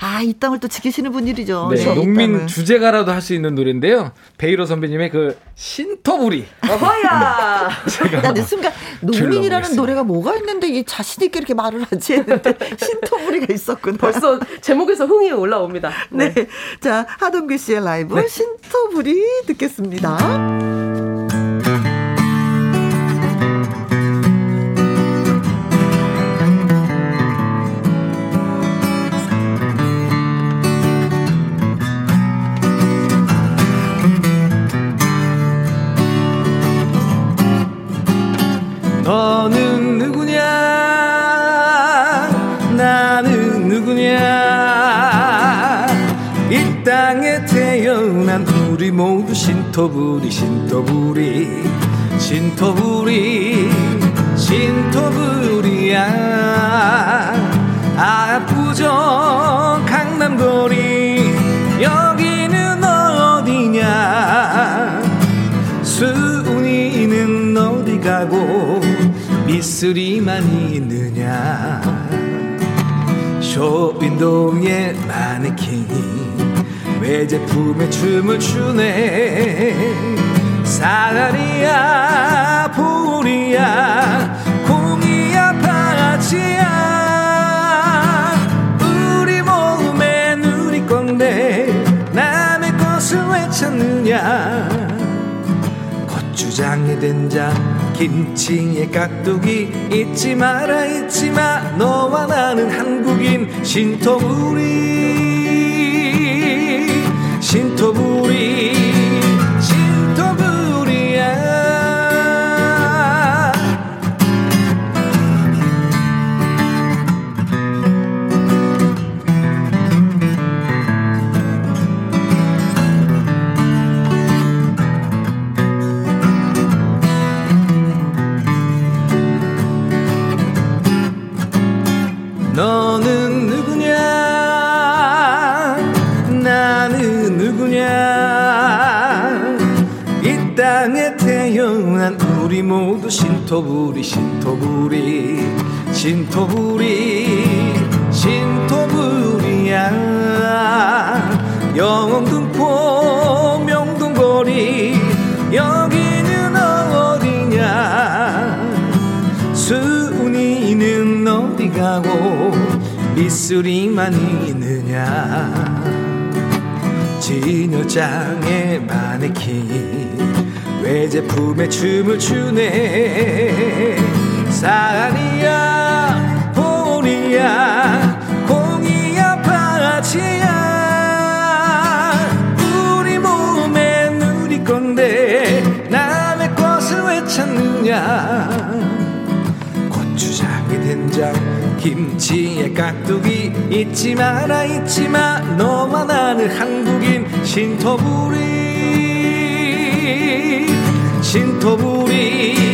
아, 아, 이 땅을 또 지키시는 분들이죠. 네, 이 농민. 주제가라도 할 수 있는 노래인데요. 베이로 선배님의 그 신터부리. 어허야. 제가 나 근데 순간 농민이라는. 노래가 뭐가 있는데 이 자신 있게 이렇게 말을 하지 했는데 [LAUGHS] 신토부리가 있었구나. 벌써 제목에서 흥이 올라옵니다. 네. 자, 하동규 씨의 라이브 네. 신토부리 듣겠습니다. 우리 모두 신토부리 신토부리 신토부리 신토부리야. 압구정 강남거리. 여기는 어디냐? 순이는 어디 가고 미쓰리만 있느냐? 마네킹이 외제품에 춤을 추네. 사다리야 보리야 공이야 파치야. 우리 몸에 눈이 찾느냐. 고추장에 된장 김치에 깍두기 잊지 마라 잊지 마. 너와 나는 한국인 신토부리 신토 모두 신토부리 신토부리 신토부리 신토부리야. 영흥등포 명동거리 여기는 어디냐? 순이는 어디 가고 미쓰리만 있느냐? 진여장의 마네킹 외제품에 춤을 추네. 산이야 볼이야 공이야 파치야. 우리 몸에 누릴 건데 남의 것을 왜 찾느냐. 고추장에 된장 김치에 깍두기 잊지 마라 잊지 마. 너와 나는 한국인 신토부리 sin toburi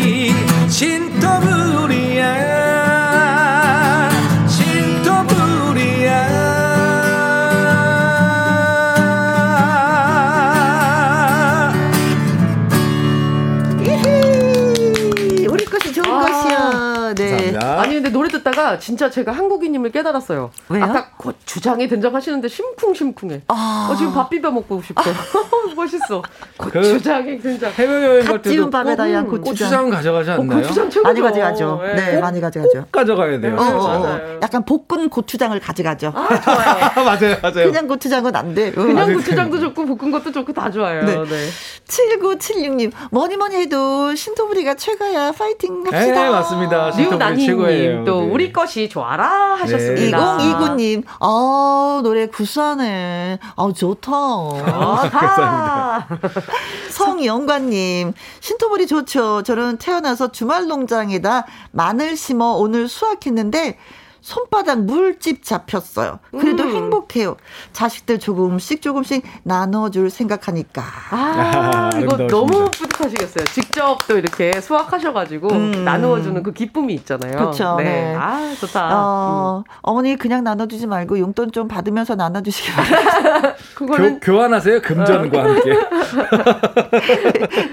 듣다가 진짜 제가 한국인임을 깨달았어요. 왜요? 아까 고추장에 된장 하시는데 심쿵심쿵해. 아. 어, 지금 밥 비벼 먹고 싶어. [LAUGHS] 멋있어. 고추장에 된장. 해외 여행 갈갓 지운 때도 밥에다 꼭양 고추장. 가져가지 어, 않나요? 고추장 최고죠. 많이 가져가죠. 예. 네, 많이 가져가죠. 꼭 가져가야 돼요. 어, 네, 어, 어. 맞아요. 약간 볶은 고추장을 가져가죠. 아, 좋아요. [LAUGHS] 맞아요, 맞아요. 그냥 고추장은 안 돼. 어. 그냥 고추장도 좋고 볶은 것도 좋고 다 좋아요. 네. 네. 7976님, 뭐니 뭐니 해도 신토부리가 최고야. 파이팅 합시다. 네, 맞습니다. 신토부리 최고예요. 또 네. 우리 것이 좋아라 하셨습니다. 2029님, 아, 노래 구수하네. 아, 좋다. 아, 다. [LAUGHS] 성영관님, 신토부리 좋죠. 저는 태어나서 주말 농장에다 마늘 심어 오늘 수확했는데, 손바닥 물집 잡혔어요. 그래도 음. 행복해요. 자식들 조금씩 조금씩 나눠줄 생각하니까. 아, 아, 이거. 너무 뿌듯하시겠어요. 직접 또 이렇게 수확하셔가지고 음. 나누어주는 그 기쁨이 있잖아요. 그쵸, 네. 아, 좋다. 어, 어머니 그냥 나눠주지 말고 용돈 좀 받으면서 나눠주시기 바랍니다. 음. [LAUGHS] 그거는 교, 교환하세요 금전과 함께.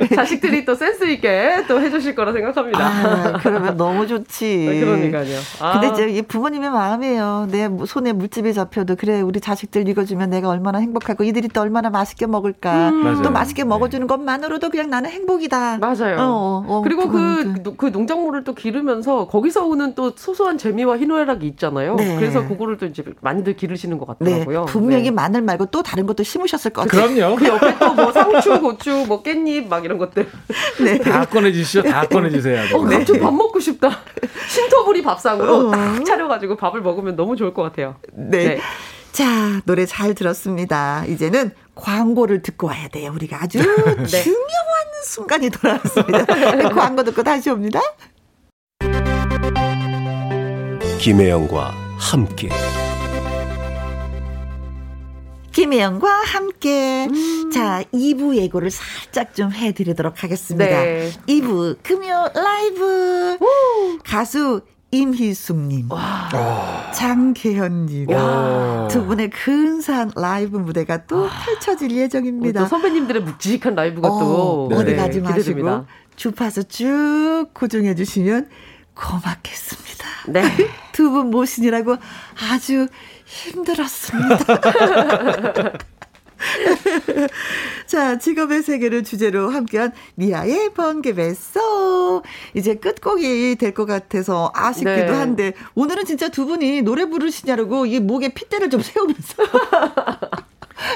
[LAUGHS] 자식들이 또 센스 있게 또 해주실 거라 생각합니다. 아, 그러면 너무 좋지. 네, 그러니까요. 아. 근데 이제 부모님의 마음이에요. 내 손에 물집이 잡혀도 그래 우리 자식들 읽어주면 내가 얼마나 행복하고 이들이 또 얼마나 맛있게 먹을까. 맞아요. 또 맛있게 네. 먹어주는 것만으로도 그냥 나는 행복이다. 맞아요. 어, 어, 그리고 그, 부모님들. 노- 그 농작물을 또 기르면서 거기서 오는 또 소소한 재미와 희노애락이 있잖아요. 네. 그래서 그거를 또 이제 많이들 기르시는 것 네, 같더라고요. 분명히 네. 마늘 말고 또 다른 것도 심으셨을 것 같아요. 그럼요. 그 옆에 또 뭐 상추, 고추, 뭐 깻잎 막 이런 것들. [LAUGHS] 네. 다 꺼내주시죠. 다 꺼내주세요. 어, 갑자기 밥 먹고 싶다. 신토부리 밥상으로 어. 딱 차려 가지고 밥을 먹으면 너무 좋을 것 같아요. 네. 네. 자, 노래 잘 들었습니다. 이제는 광고를 듣고 와야 돼요. 우리가 아주 [LAUGHS] 중요한 순간이 돌아왔습니다. 광고 듣고 다시 옵니다. 김혜영과 함께 김혜영과 함께. 자, 2부 예고를 살짝 좀 해드리도록 하겠습니다. 네. 2부 금요 라이브. 가수 임희숙님, 장계현님. 오. 두 분의 근사한 라이브 무대가 또 펼쳐질 예정입니다. 또 선배님들의 묵직한 라이브가 또 어, 어디 네, 가지 마시고 기대됩니다. 주파수 쭉 고정해 주시면 고맙겠습니다. 네. [LAUGHS] 두 분 모시느라고 아주 힘들었습니다. [LAUGHS] [LAUGHS] 자, 직업의 세계를 주제로 함께한 미아의 번개배송. 이제 끝곡이 될 것 같아서 아쉽기도 네. 한데, 오늘은 진짜 두 분이 노래 부르시냐고 이 목에 핏대를 좀 [LAUGHS] 세우면서.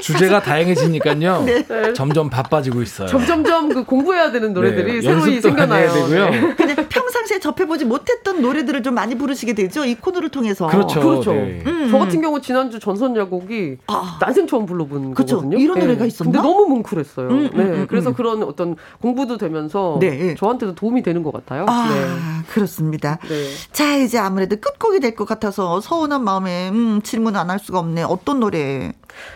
주제가 [LAUGHS] 다양해지니까요. [LAUGHS] 네. 점점 바빠지고 있어요. 점점점 그 공부해야 되는 노래들이 네, 새로이 생겨나요. 되고요. 네. [LAUGHS] 그냥 평상시에 접해보지 못했던 노래들을 좀 많이 부르시게 되죠. 이 코너를 통해서. 그렇죠. 그렇죠. 네. 음. 저 같은 경우 지난주 전선 야곡이 아. 난생 처음 불러본 그쵸. 거거든요. 이런 노래가 있었나? 근데 너무 뭉클했어요. 음, 음, 네. 음, 그래서 음. 그런 어떤 공부도 되면서 네. 저한테도 도움이 되는 것 같아요. 아, 그렇습니다. 네. 네. 자, 이제 아무래도 끝곡이 될 것 같아서 서운한 마음에 음, 질문 안 할 수가 없네. 어떤 노래?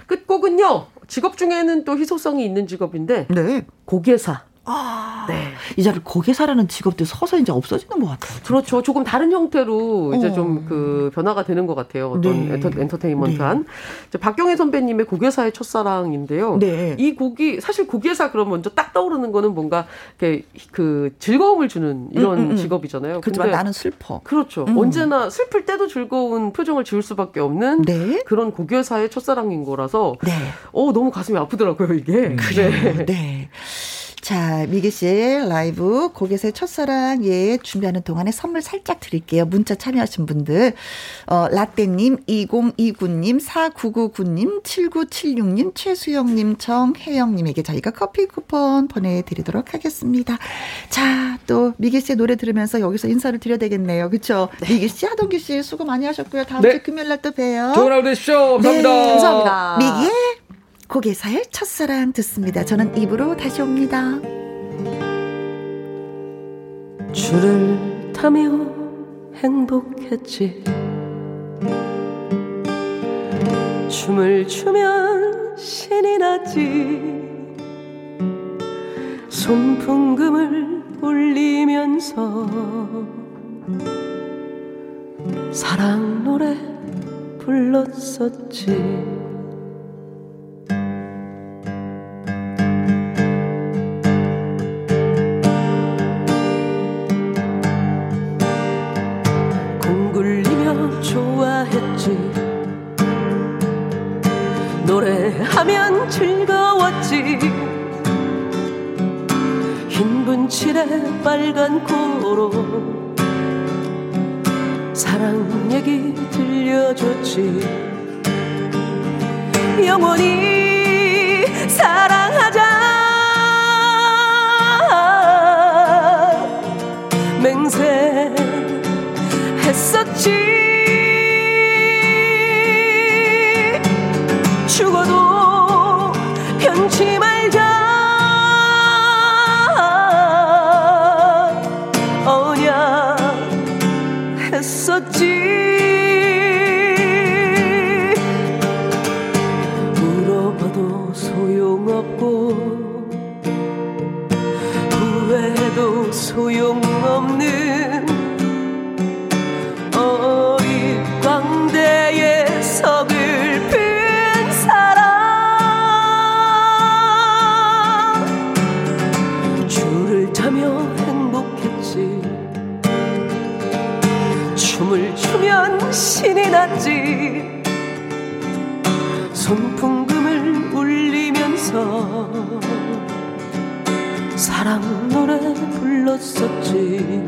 끝곡은요. 직업 중에는 또 희소성이 있는 직업인데 네. 곡예사. 아, 네. 이제 곡예사라는 직업도 서서 이제 없어지는 것 같아요. 그렇죠. 조금 다른 형태로 이제 어. 좀그 변화가 되는 것 같아요. 어떤 네. 엔터, 엔터테인먼트한. 이제 박경애 선배님의 곡예사의 첫사랑인데요. 네. 이 곡이 사실 곡예사 그럼 먼저 딱 떠오르는 거는 뭔가 이렇게 그 즐거움을 주는 이런 음, 음, 음. 직업이잖아요. 그렇지만 나는 슬퍼. 그렇죠. 음. 언제나 슬플 때도 즐거운 표정을 지을 수밖에 없는 네. 그런 곡예사의 첫사랑인 거라서 네. 어 너무 가슴이 아프더라고요 이게. 그래요. 네. 자, 미기 씨의 라이브 곡에서의 첫사랑 예 준비하는 동안에 선물 살짝 드릴게요. 문자 참여하신 분들. 어, 라떼님, 2029님, 4999님, 7976님, 최수영님, 정혜영님에게 저희가 커피 쿠폰 보내드리도록 하겠습니다. 자, 또 미기 씨의 노래 들으면서 여기서 인사를 드려야 되겠네요. 그쵸? 미기 씨, 하동규 씨 수고 많이 하셨고요. 다음 네. 주 금요일 날 또 봬요. 좋은 하루 되십시오. 감사합니다. 네. 감사합니다. 미기의 고개사의 첫사랑 듣습니다. 저는 입으로 다시 옵니다. 줄을 타며 행복했지 춤을 추면 신이 났지 손풍금을 울리면서 사랑 노래 불렀었지 좋아했지. 노래하면 즐거웠지. 흰 분칠에 빨간 코로 사랑 얘기 들려줬지. 영원히 사랑 춤을 추면 신이 났지. 손풍금을 울리면서 사랑 노래 불렀었지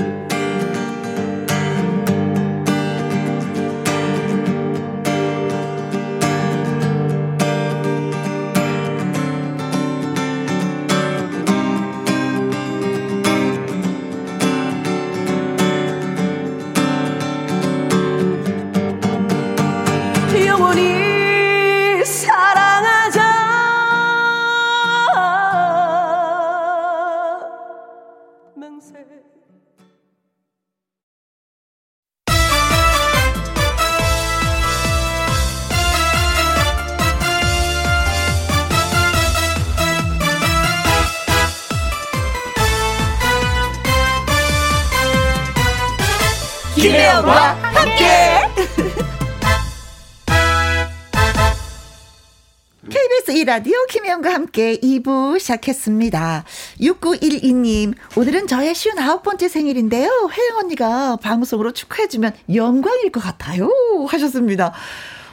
라디오 김혜영과 함께 2부 시작했습니다. 6912님, 오늘은 저의 59번째 생일인데요. 혜영 언니가 방송으로 축하해주면 영광일 것 같아요. 하셨습니다.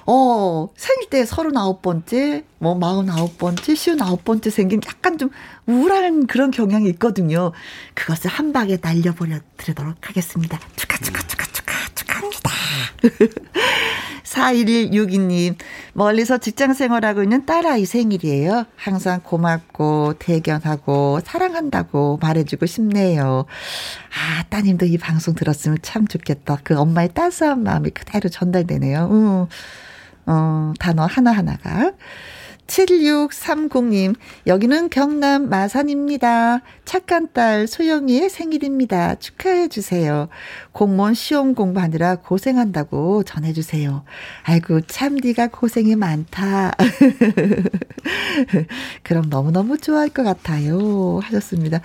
어, 생일 때 39번째, 뭐 49번째, 59번째 생긴 약간 좀 우울한 그런 경향이 있거든요. 그것을 한 방에 날려버려 드리도록 하겠습니다. 축하, 축하, 축하, 축하, 축하합니다. [LAUGHS] 4162님, 멀리서 직장 생활하고 있는 딸아이 생일이에요. 항상 고맙고, 대견하고, 사랑한다고 말해주고 싶네요. 아, 따님도 이 방송 들었으면 참 좋겠다. 그 엄마의 따스한 마음이 그대로 전달되네요. 음, 어, 단어 하나하나가. 7630님, 여기는 경남 마산입니다. 착한 딸 소영이의 생일입니다. 축하해주세요. 공무원 시험 공부하느라 고생한다고 전해주세요. 아이고, 참, 니가 고생이 많다. [LAUGHS] 그럼 너무너무 좋아할 것 같아요. 하셨습니다.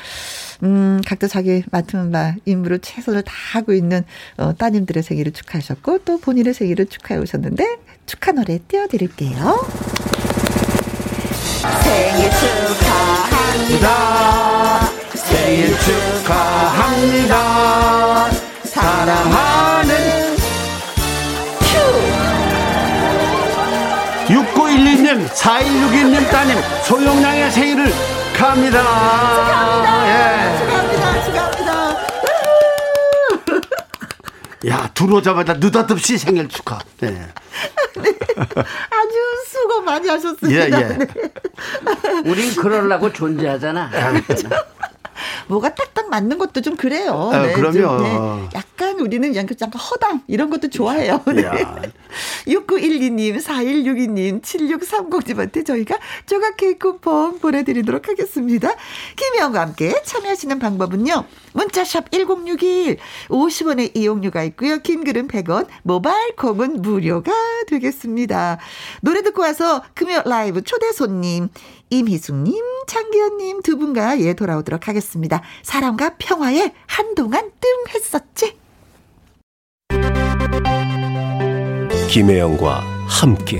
음, 각자 자기 맡은 바, 임무를 최선을 다하고 있는, 어, 따님들의 생일을 축하하셨고, 또 본인의 생일을 축하해 오셨는데, 축하 노래 띄워드릴게요. 생일 축하합니다. 생일 축하합니다. 사랑하는 6911님, 4161님 따님, 소영양의 생일을. 예. 축하합니다. 축 야, 들어오자마자 느닷없이 생일 축하. [LAUGHS] 네. 아주 수고 많이 하셨습니다. 예, 예. 네. 우린 그러려고 존재하잖아. [LAUGHS] 뭐가 딱딱 맞는 것도 좀 그래요. 아, 네. 좀, 네. 약간 우리는 약간 허당 이런 것도 좋아해요. [LAUGHS] 네. 야. 6912님, 4162님, 7630님한테 저희가 조각 케이크 쿠폰 보내드리도록 하겠습니다. 김혜영과 함께 참여하시는 방법은요. 문자샵 1061, 50원의 이용료가 있고요. 긴 글은 100원, 모바일 콩은 무료가 되겠습니다. 노래 듣고 와서 금요 라이브 초대 손님, 임희숙님, 장기현님 두 분과 예 돌아오도록 하겠습니다. 사랑과 평화에 한동안 뜸 했었지. 김혜영과 함께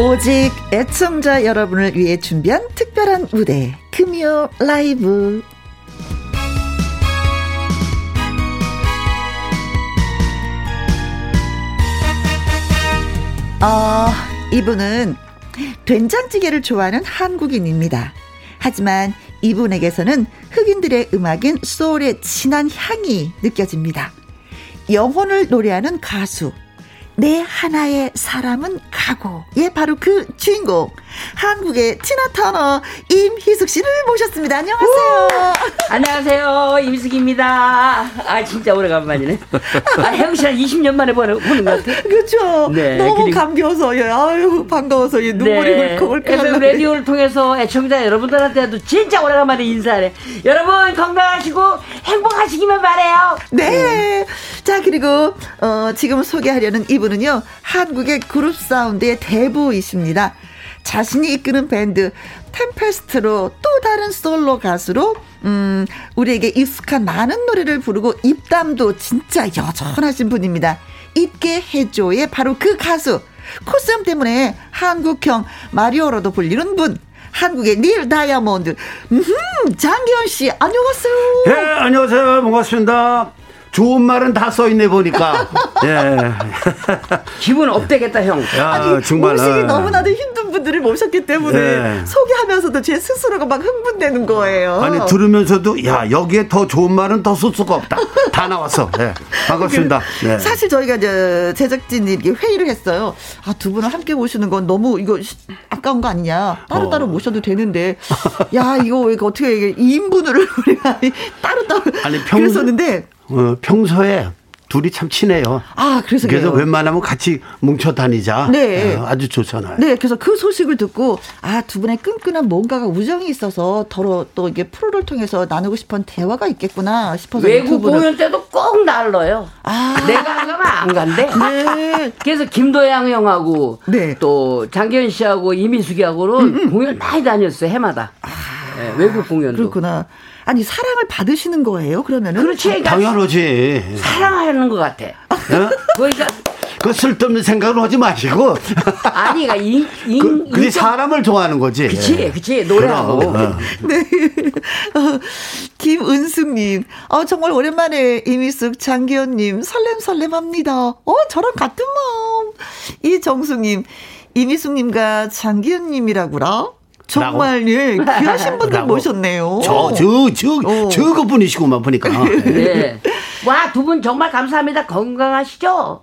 오직 애청자 여러분을 위해 준비한 특별한 무대 금요 라이브 어, 이분은 된장찌개를 좋아하는 한국인입니다. 하지만 이분에게서는 흑인들의 음악인 소울의 진한 향이 느껴집니다. 영혼을 노래하는 가수 내 하나의 사람은 가고. 예, 바로 그 주인공. 한국의 티나 터너 임희숙 씨를 모셨습니다. 안녕하세요. 안녕하세요. 임숙입니다. 아, 진짜 오래간만이네. 아, 혜영 씨랑 20년 만에 보는, 보는 것 같아. 그렇죠. 네, 너무 그리고- 감겨서 예, 아유 반가워서 예, 눈물이 네. 울컥울컥. FM. 라디오를 통해서 애청자 여러분들한테도 진짜 오래간만에 인사하네. 여러분 건강하시고 행복하시기만 바래요. 네. 자, 그리고, 어, 지금 소개하려는 이분 은요, 한국의 그룹 사운드의 대부이십니다. 자신이 이끄는 밴드, 템페스트로 또 다른 솔로 가수로, 음, 우리에게 익숙한 많은 노래를 부르고 입담도 진짜 여전하신 분입니다. 잊게 해줘의 바로 그 가수. 코스염 때문에 한국형 마리오로도 불리는 분. 한국의 닐 다이아몬드. 음, 장기현 씨, 안녕하세요. 예, 안녕하세요. 반갑습니다. 좋은 말은 다 써있네 보니까. [LAUGHS] 예. 기분 업되겠다 형. 야, 아니, 정말. 모시기 어. 너무나도 힘든 분들을 모셨기 때문에 네. 소개하면서도 제 스스로가 막 흥분되는 거예요. 아니 들으면서도 야 여기에 더 좋은 말은 더 쓸 수가 없다. 다 나왔어. 네. 반갑습니다. 네. 사실 저희가 이제 제작진이 이렇게 회의를 했어요. 아, 두 분을 함께 모시는 건 너무 이거 시- 아까운 거 아니냐. 따로따로 어. 모셔도 되는데. 야, 이거 이거 어떻게 이게 2인분을 [LAUGHS] 우리가 따로따로 아니, 평- 그랬었는데. 어, 평소에 둘이 참 친해요. 아, 그래서 그래서 그래요. 웬만하면 같이 뭉쳐 다니자. 네. 어, 아주 좋잖아요. 네, 그래서 그 소식을 듣고 아 두 분의 끈끈한 뭔가가 우정이 있어서 더러 또 이게 프로를 통해서 나누고 싶은 대화가 있겠구나 싶어서 이 외국 공연 때도 꼭 날러요. 아. 내가 안 가면 안 간대. 네. [LAUGHS] 그래서 김도양 형하고 네. 음, 또 장기현 씨하고 이민숙이하고는 공연 많이 다녔어요 해마다. 네, 외국 공연도. 아, 그렇구나. 아니 사랑을 받으시는 거예요? 그러면은 그렇지. 그러니까 당연하지. 사랑하는 것 같아. 어? 그러니까 그 쓸데없는 생각을 하지 마시고. [LAUGHS] 아니, 그러니까 인, 인, 그, 그게 사람을 좋아하는 거지. 그치, 그치, 노래하고. 그럼, 어. 네. [LAUGHS] 어, 김은숙님, 어, 정말 오랜만에 이미숙 장기현님 설렘설렘합니다. 어, 저랑 같은 마음. 이정숙님, 이미숙님과 장기현님이라구라. 정말 예 귀하신 분들. 모셨네요. 저, 저, 저, 어. 보니까. [LAUGHS] 네. 와, 두 분 정말 감사합니다. 건강하시죠?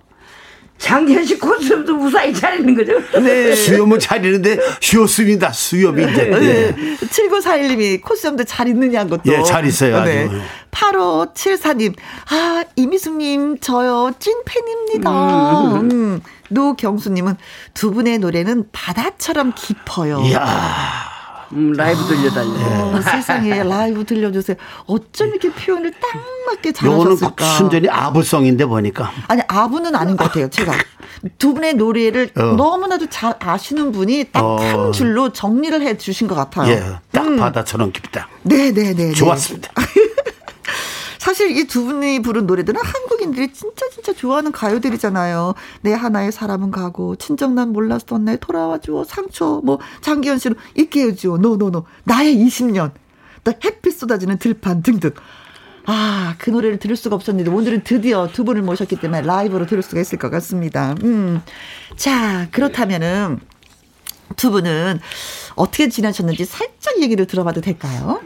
장기현 씨 콘서트도 무사히 차리는 거죠? 네. 수염은 차리는데 쉬었습니다. 수염이 이제. 네. 네. 7941님이 코스염도 잘 있느냐고 또. 예, 잘 있어요, 아주. 네. 8574님, 아, 이미숙님, 저요, 찐팬입니다. 음. 노경수님은 두 분의 노래는 바다처럼 깊어요. 이야. 음, 라이브 들려달래. 어, 세상에 [LAUGHS] 라이브 들려주세요. 어쩜 이렇게 표현을 딱 맞게 요거는 잘하셨을까? 순전히 아부성인데 보니까. 아니 아부는 아닌 것 같아요. 제가 두 분의 노래를 어. 너무나도 잘 아시는 분이 딱 어. 한 줄로 정리를 해 주신 것 같아요. 예, 딱 바다처럼 깊다. 네네네. 좋았습니다. [LAUGHS] 사실 이 두 분이 부른 노래들은 한국인들이 진짜 진짜 좋아하는 가요들이잖아요. 내 하나의 사람은 가고 친정 난 몰랐었네 돌아와줘 상처 뭐 장기현 씨는 있게 해줘 노노노 나의 20년 또 햇빛 쏟아지는 들판 등등. 아, 그 노래를 들을 수가 없었는데 오늘은 드디어 두 분을 모셨기 때문에 라이브로 들을 수가 있을 것 같습니다. 음. 자, 그렇다면은 두 분은 어떻게 지내셨는지 살짝 얘기를 들어봐도 될까요?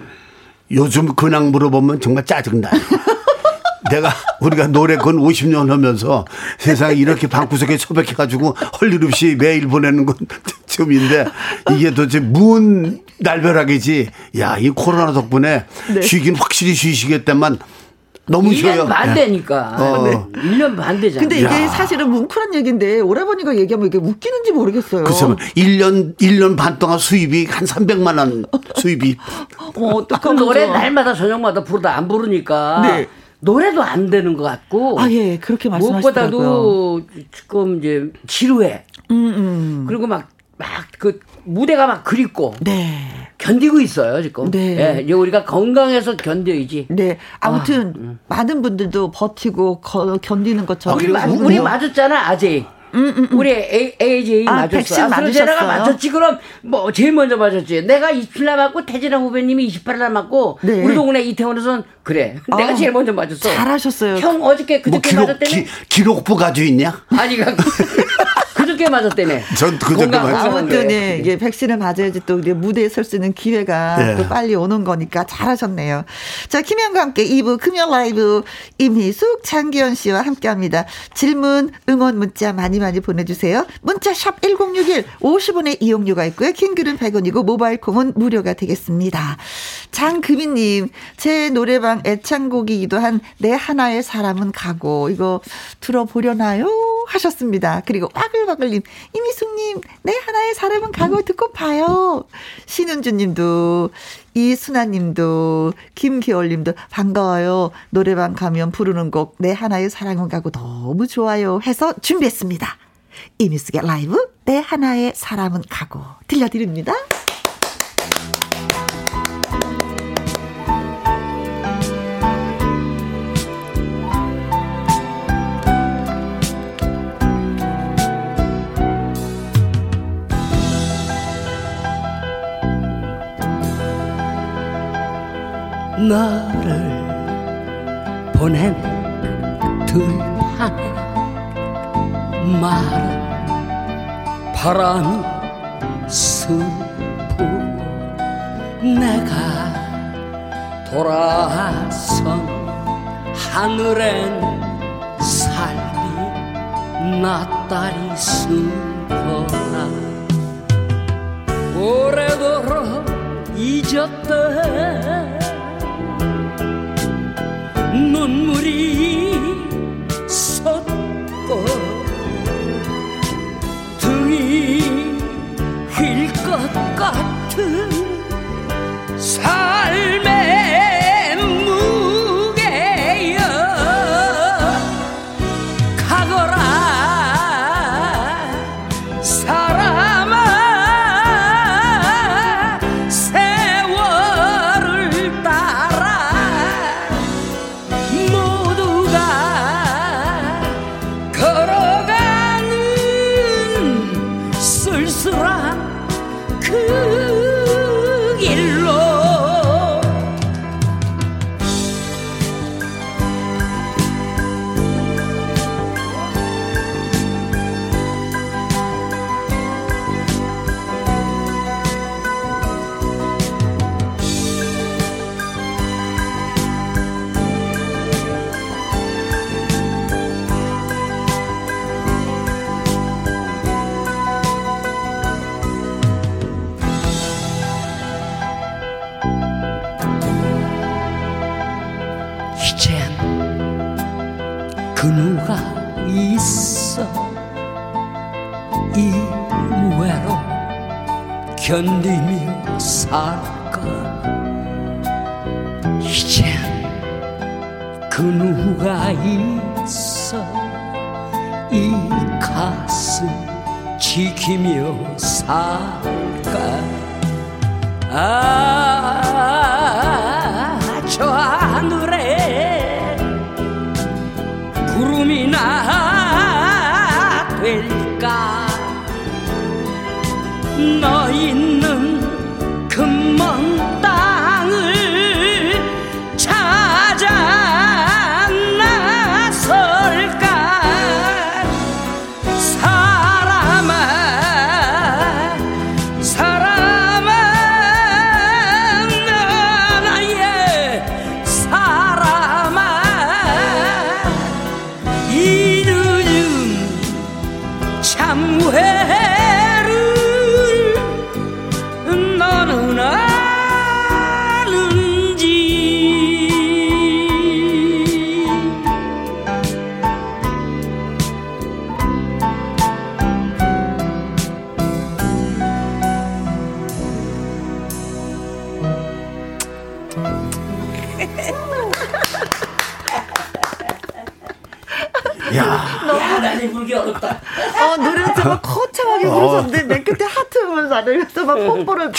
요즘 근황 물어보면 정말 짜증나요. [LAUGHS] 내가 우리가 노래 건 50년 하면서 세상에 이렇게 방구석에 소백해가지고 할일 없이 매일 보내는 건 [LAUGHS] 처음인데 이게 도대체 무슨 날벼락이지. 야, 이 코로나 덕분에 네. 쉬긴 확실히 쉬시겠다만 너무 1년 쉬어요. 반 네. 되니까. 어. 네. 1년 반 되잖아. 근데 이게 야. 사실은 뭉클한 얘기인데 오라버니가 얘기하면 이게 웃기는지 모르겠어요. 글쎄, 1년, 1년 반 동안 수입이 한 300만 원 수입이. 어, 그 노래. 날마다 저녁마다 부르다 안 부르니까 네. 노래도 안 되는 것 같고 아, 예, 그렇게 말씀하시더라고요. 무엇보다도 지금 이제 지루해. 음, 음. 그리고 막 막그 무대가 막 그립고 네. 견디고 있어요 지금. 네. 예, 우리가 건강해서 견뎌야지. 네. 아무튼 음. 많은 분들도 버티고 거- 견디는 것처럼 우리 마, 우리 맞았잖아 아직. 우리 A, AJ 아, 맞았어. 백신 아스트라제네카 맞으셨어요? 맞췄지 그럼 뭐 제일 먼저 맞았지. 내가 27날 맞고 태진아 후배님이 28날 맞고 네. 우리 동네 이태원에서는 그래. 내가 아, 제일 먼저 맞았어. 잘하셨어요. 형 어저께 뭐 그저께 기록, 맞았다며? 기, 기록부 가지고 있냐? 아니 그 [LAUGHS] 그저께 맞았다네. 전 그저께 건강 맞았어요. 아무튼 네. 예, 이게 백신을 맞아야지 또 이제 무대에 설 수 있는 기회가 예. 또 빨리 오는 거니까 잘하셨네요. 자, 김현과 함께 2부 금연 라이브 임희숙, 장기현 씨와 함께합니다. 질문, 응원 문자 많이 많이 보내주세요. 문자 샵 #1061 50원의 이용료가 있고요. 킹글은 100원이고 모바일 콩은 무료가 되겠습니다. 장금희님, 제 노래방 애창곡이기도 한 내 하나의 사람은 가고 이거 들어보려나요? 하셨습니다. 그리고 와글와글님, 이미숙님, 내 하나의 사람은 가고 듣고 봐요. 신은주님도, 이순아님도, 김기월님도 반가워요. 노래방 가면 부르는 곡 내 하나의 사랑은 가고 너무 좋아요. 해서 준비했습니다. 이미숙의 라이브 내 하나의 사람은 가고 들려드립니다. 보낸 들판에 마른 바람이 슬프고 내가 돌아선 하늘엔 살이 나딸이 슬퍼나 오래도록 잊었던 눈물이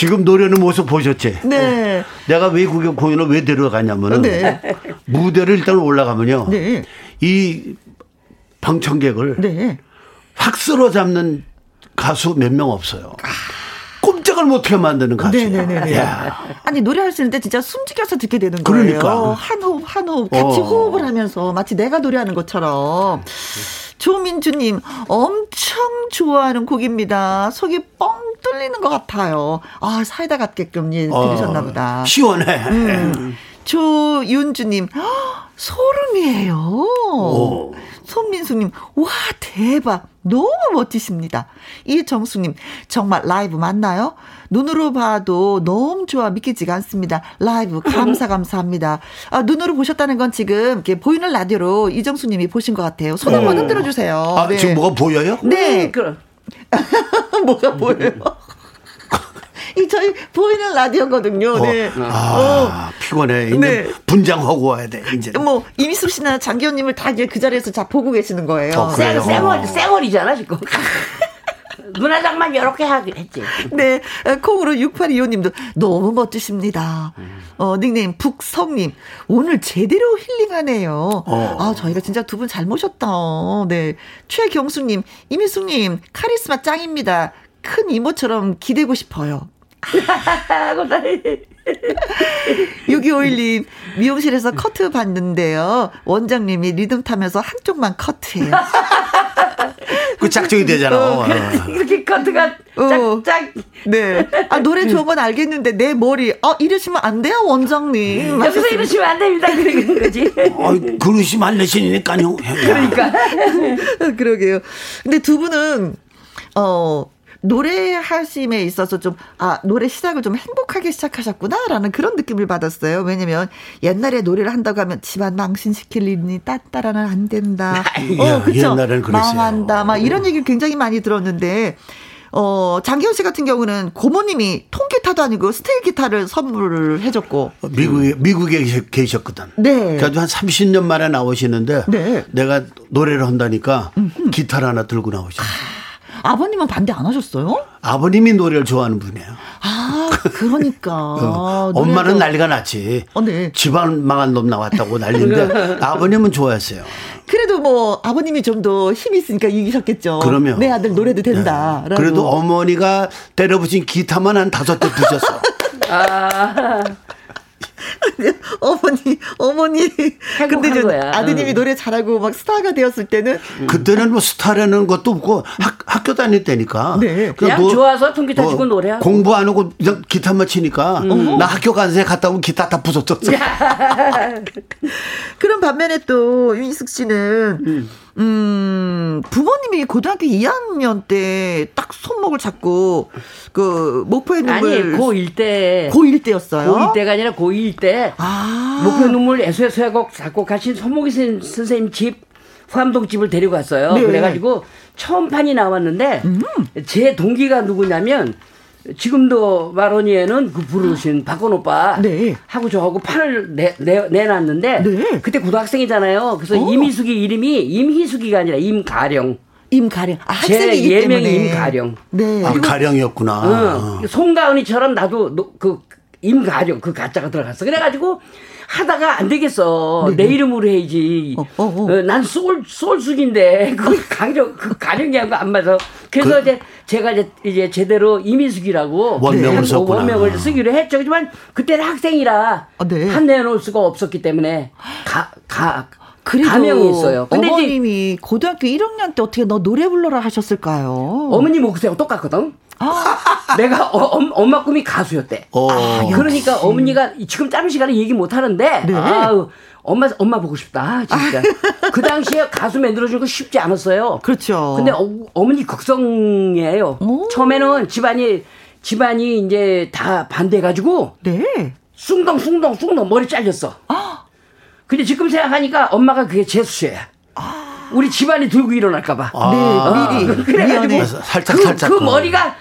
지금 노래하는 모습 보셨지? 네. 내가 외국에 공연을 왜 데려가냐면은 네. 무대를 일단 올라가면요. 네. 이 방청객을 네. 확 쓸어 잡는 가수 몇 명 없어요. 꼼짝을 못하게 만드는 가수야. 네네네. 야. 아니 노래할 수 있는데 진짜 숨죽여서 듣게 되는 거예요. 그러니까. 한 호흡 한 호흡 같이 어. 호흡을 하면서 마치 내가 노래하는 것처럼 조민주님, 엄청 좋아하는 곡입니다. 속이 뻥 뚫리는 것 같아요. 아, 사이다 같게끔 예, 들으셨나 보다. 어, 시원해. 음. 조윤주님, 헉, 소름이에요. 오. 손민수님, 와, 대박. 너무 멋지십니다. 이정수님, 정말 라이브 맞나요? 눈으로 봐도 너무 좋아 믿기지가 않습니다. 라이브 감사 감사합니다. 아, 눈으로 보셨다는 건 지금 이렇게 보이는 라디오로 이정수 님이 보신 것 같아요. 손 한번 어. 흔들어 주세요. 아, 지금 뭐가 보여요? 네. 그럼. [LAUGHS] 뭐가 보여요? [LAUGHS] 이 저희 보이는 라디오거든요. 네. 아, 피곤해. 이제 네. 분장하고 와야 돼, 이제. 뭐 이미숙 씨나 장기현님을 다 이제 그 자리에서 자 보고 계시는 거예요. 어, 그래요? 쌩얼, 쌩얼이잖아, 지금. [LAUGHS] 눈화장만 이렇게 하긴 했지. 네, 콩으로 6825님도 너무 멋지십니다. 어, 닉네임 북성님, 오늘 제대로 힐링하네요. 어. 아, 저희가 진짜 두 분 잘 모셨다. 네. 최경수님, 이미숙님, 카리스마 짱입니다. 큰 이모처럼 기대고 싶어요. [LAUGHS] 하고 나 6251님, 미용실에서 커트 봤는데요. 원장님이 리듬 타면서 한쪽만 커트해요. [LAUGHS] 그 작정이 되잖아. 어, 어. 이렇게 커트가 어. 짝짝. 네. 아, 노래 좋은 건 알겠는데, 내 머리, 어, 이러시면 안 돼요, 원장님. 여기서 이러시면 안 됩니다. 그러는 거지. 어이, 그릇이 만내시니까요. 그러니까. [LAUGHS] 그러게요. [LAUGHS] 근데 두 분은 어 노래하심에 있어서 좀, 아, 노래 시작을 좀 행복하게 시작하셨구나라는 그런 느낌을 받았어요. 왜냐면 옛날에 노래를 한다고 하면 집안 망신시킬 일이니 따따라는 안 된다. [LAUGHS] 야, 옛날엔 그랬어요. 망한다. 막 이런 얘기를 굉장히 많이 들었는데, 어, 장기현 씨 같은 경우는 고모님이 통기타도 아니고 스테일 기타를 선물을 해줬고. 미국에, 미국에 계셨- 계셨거든. 네. 그래도 한 30년 만에 나오시는데 네. 내가 노래를 한다니까 기타를 하나 들고 나오셨어요. 아버님은 반대 안 하셨어요? 아버님이 노래를 좋아하는 분이에요. 아, 그러니까. [LAUGHS] 어, 엄마는 난리가 났지. 어, 네. 집안 망한 놈 나왔다고 난리인데 [LAUGHS] 아버님은 좋아했어요. 그래도 뭐 아버님이 좀 더 힘이 있으니까 이기셨겠죠. 그러면. 내 아들 노래도 된다. 네. 그래도 어머니가 때려부신 기타만 한 다섯 대 부셨어. [LAUGHS] 아. [LAUGHS] 어머니, 어머니. 근데 저 거야. 아드님이 응. 노래 잘하고 막 스타가 되었을 때는 그때는 뭐 스타라는 것도 없고 학, 학교 다닐 때니까. 네. 그냥 좋아서 통기타 치고 노래하고. 공부 안 하고 그냥 기타만 치니까 나 학교 간 새 갔다 오면 기타 다 부쉈었어. [LAUGHS] 그런 반면에 또 윤희숙 씨는 음, 부모님이 고등학교 2학년 때 딱 손목을 잡고 그 목포의 눈물 아니, 고1 때. 고1 때였어요. 고1 때가 아니라 고2 때. 아. 목표 눈물 애수애수곡 작곡하신 손목희 선- 선생님 집 후암동 집을 데리고 갔어요. 네. 그래 가지고 처음 판이 나왔는데 음. 제 동기가 누구냐면 지금도 마로니에는 그 부르신 박건 오빠 네. 하고 저하고 판을 내, 내, 내놨는데 네. 그때 고등학생이잖아요. 그래서 어. 임희숙이 이름이 임희숙이가 아니라 임가령. 임가령. 아, 제 학생이기 예명이 때문에. 임가령. 네. 아, 가령이었구나. 응. 송가은이처럼 나도 노- 그 임가령 그 가짜가 들어갔어. 그래가지고 하다가 안 되겠어. 내 이름으로 해야지. 네. 어, 어, 어. 난 쏠, 쏠숙인데 그 가령 그 가령이 하고 안 맞아. 그래서 이제 제가 이제, 이제 제대로 이민숙이라고 원명을 한- 썼구나. 원명을 쓰기로 했죠. 하지만 그때는 학생이라 아, 네. 한 내놓을 수가 없었기 때문에 가, 가, 그래도 가명이 있어요. 근데 이제 어머님이 고등학교 1학년 때 어떻게 너 노래 불러라 하셨을까요? 어머니 목소리하고 똑같거든. 아, [LAUGHS] 내가 어, 엄- 엄마 꿈이 가수였대. 어. 그러니까 어머니가 지금 짧은 시간에 얘기 못 하는데 네. 아우 엄마 엄마 보고 싶다 진짜. [LAUGHS] 그 당시에 가수 만들어주는 거 쉽지 않았어요. 그렇죠. 근데 어, 어머니 극성이에요. 오. 처음에는 집안이 집안이 이제 다 반대해가지고 네. 숭덩 숭덩 숭덩 머리 잘렸어. 근데 지금 생각하니까 엄마가 그게 재수셔야. 우리 집안이 들고 일어날까봐. 네, 미리. 그래가지고 미안해. 살짝 그, 살짝. 그 머리가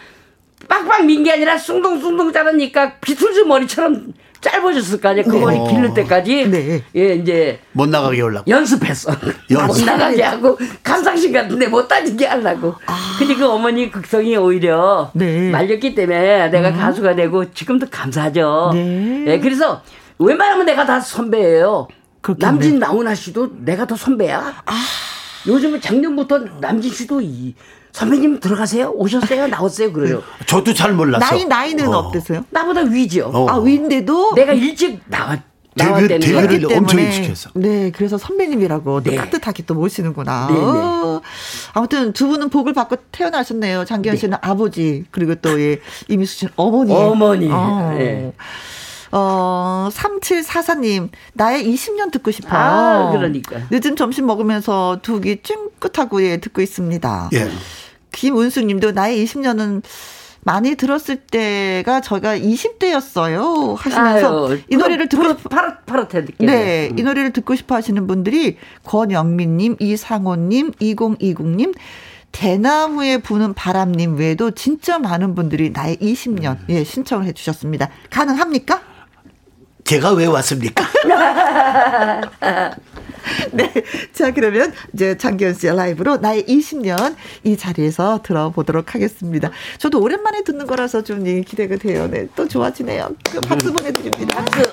빡빡 민 게 아니라 숭덩숭덩 자라니까 비틀즈 머리처럼 짧아졌을 거 아니야. 그 머리 기를 때까지 네. 예 이제 못 나가게 하려고. 연습했어. [LAUGHS] 연습. 못 나가게 하고 감상실 같은데 못 다니게 하려고. 근데 그 어머니 극성이 오히려 아. 네. 음. 말렸기 때문에 내가 가수가 되고 지금도 감사하죠. 네. 예, 그래서 웬만하면 내가 다 선배예요. 남진 나훈아 씨도 내가 더 선배야. 아. 요즘은 작년부터 남진 씨도 이 선배님 들어가세요. 오셨어요. 나왔어요. 그래요. 저도 잘 몰랐어. 나이 나이는 어. 어. 때세요 나보다 위죠. 어. 아 위인데도 내가 일찍 나왔 데뷔, 데뷔를 그렇기 엄청 때문에 일찍 했어. 네, 그래서 선배님이라고 네. 네. 따뜻하게 또 모시는구나. 네, 네. 어, 아무튼 두 분은 복을 받고 태어나셨네요. 장기현 씨는 아버지, 그리고 또 예, 이미수 씨는 어머니. 어머니. 어. 네. 어, 3744님, 나의 20년 듣고 싶어요. 아, 그러니까. 늦은 점심 먹으면서 두 귀 찡긋하고 예, 듣고 있습니다. 예. 김은수 님도 나의 20년은 많이 들었을 때가 저희가 20대였어요. 하시면서 아유, 이 노래를 듣고 푸릇, 파릇, 파릇해 듣게. 네, 음. 이 노래를 듣고 싶어 하시는 분들이 권영민 님, 이상호 님, 2020 님, 대나무에 부는 바람님 외에도 진짜 많은 분들이 나의 20년, 예, 신청을 해 주셨습니다. 가능합니까? 제가 왜 왔습니까? [LAUGHS] 네. 자, 그러면 이제 장기현 씨의 라이브로 나의 20년 이 자리에서 들어보도록 하겠습니다. 저도 오랜만에 듣는 거라서 좀 예, 기대가 돼요. 네. 또 좋아지네요. 그 박수 보내드립니다. 박수.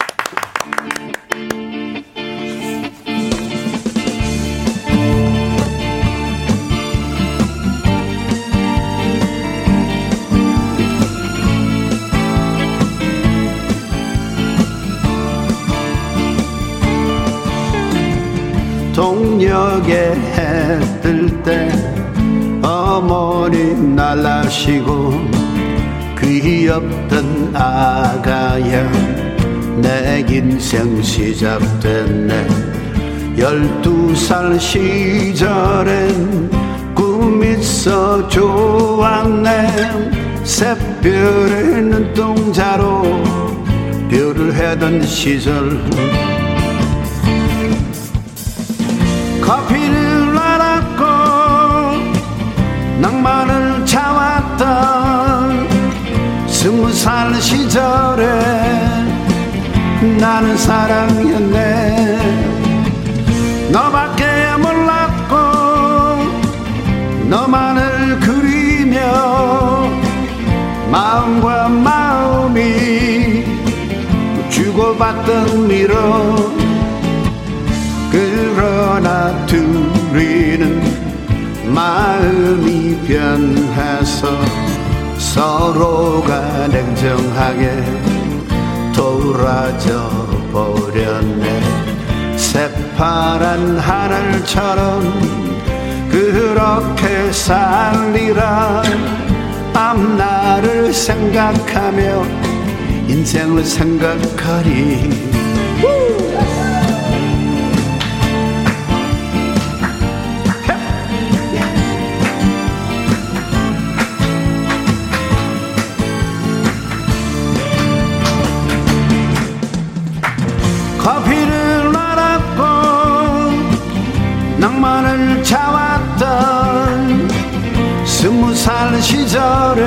동력에 해뜰때 어머니 날라시고 귀엽던 아가야 내 인생 시작됐네. 열두 살 시절엔 꿈 있어 좋았네. 새별의 눈동자로 별을 해던 시절 커피를 알았고 낭만을 참았던 스무 살 시절에 나는 사랑했네. 너밖에 몰랐고 너만을 그리며 마음과 마음이 주고받던 미로 마음이 변해서 서로가 냉정하게 돌아져 버렸네. 새파란 하늘처럼 그렇게 살리라. 앞날을 생각하며 인생을 생각하리 커피를 알았고 낭만을 참았던 스무 살 시절에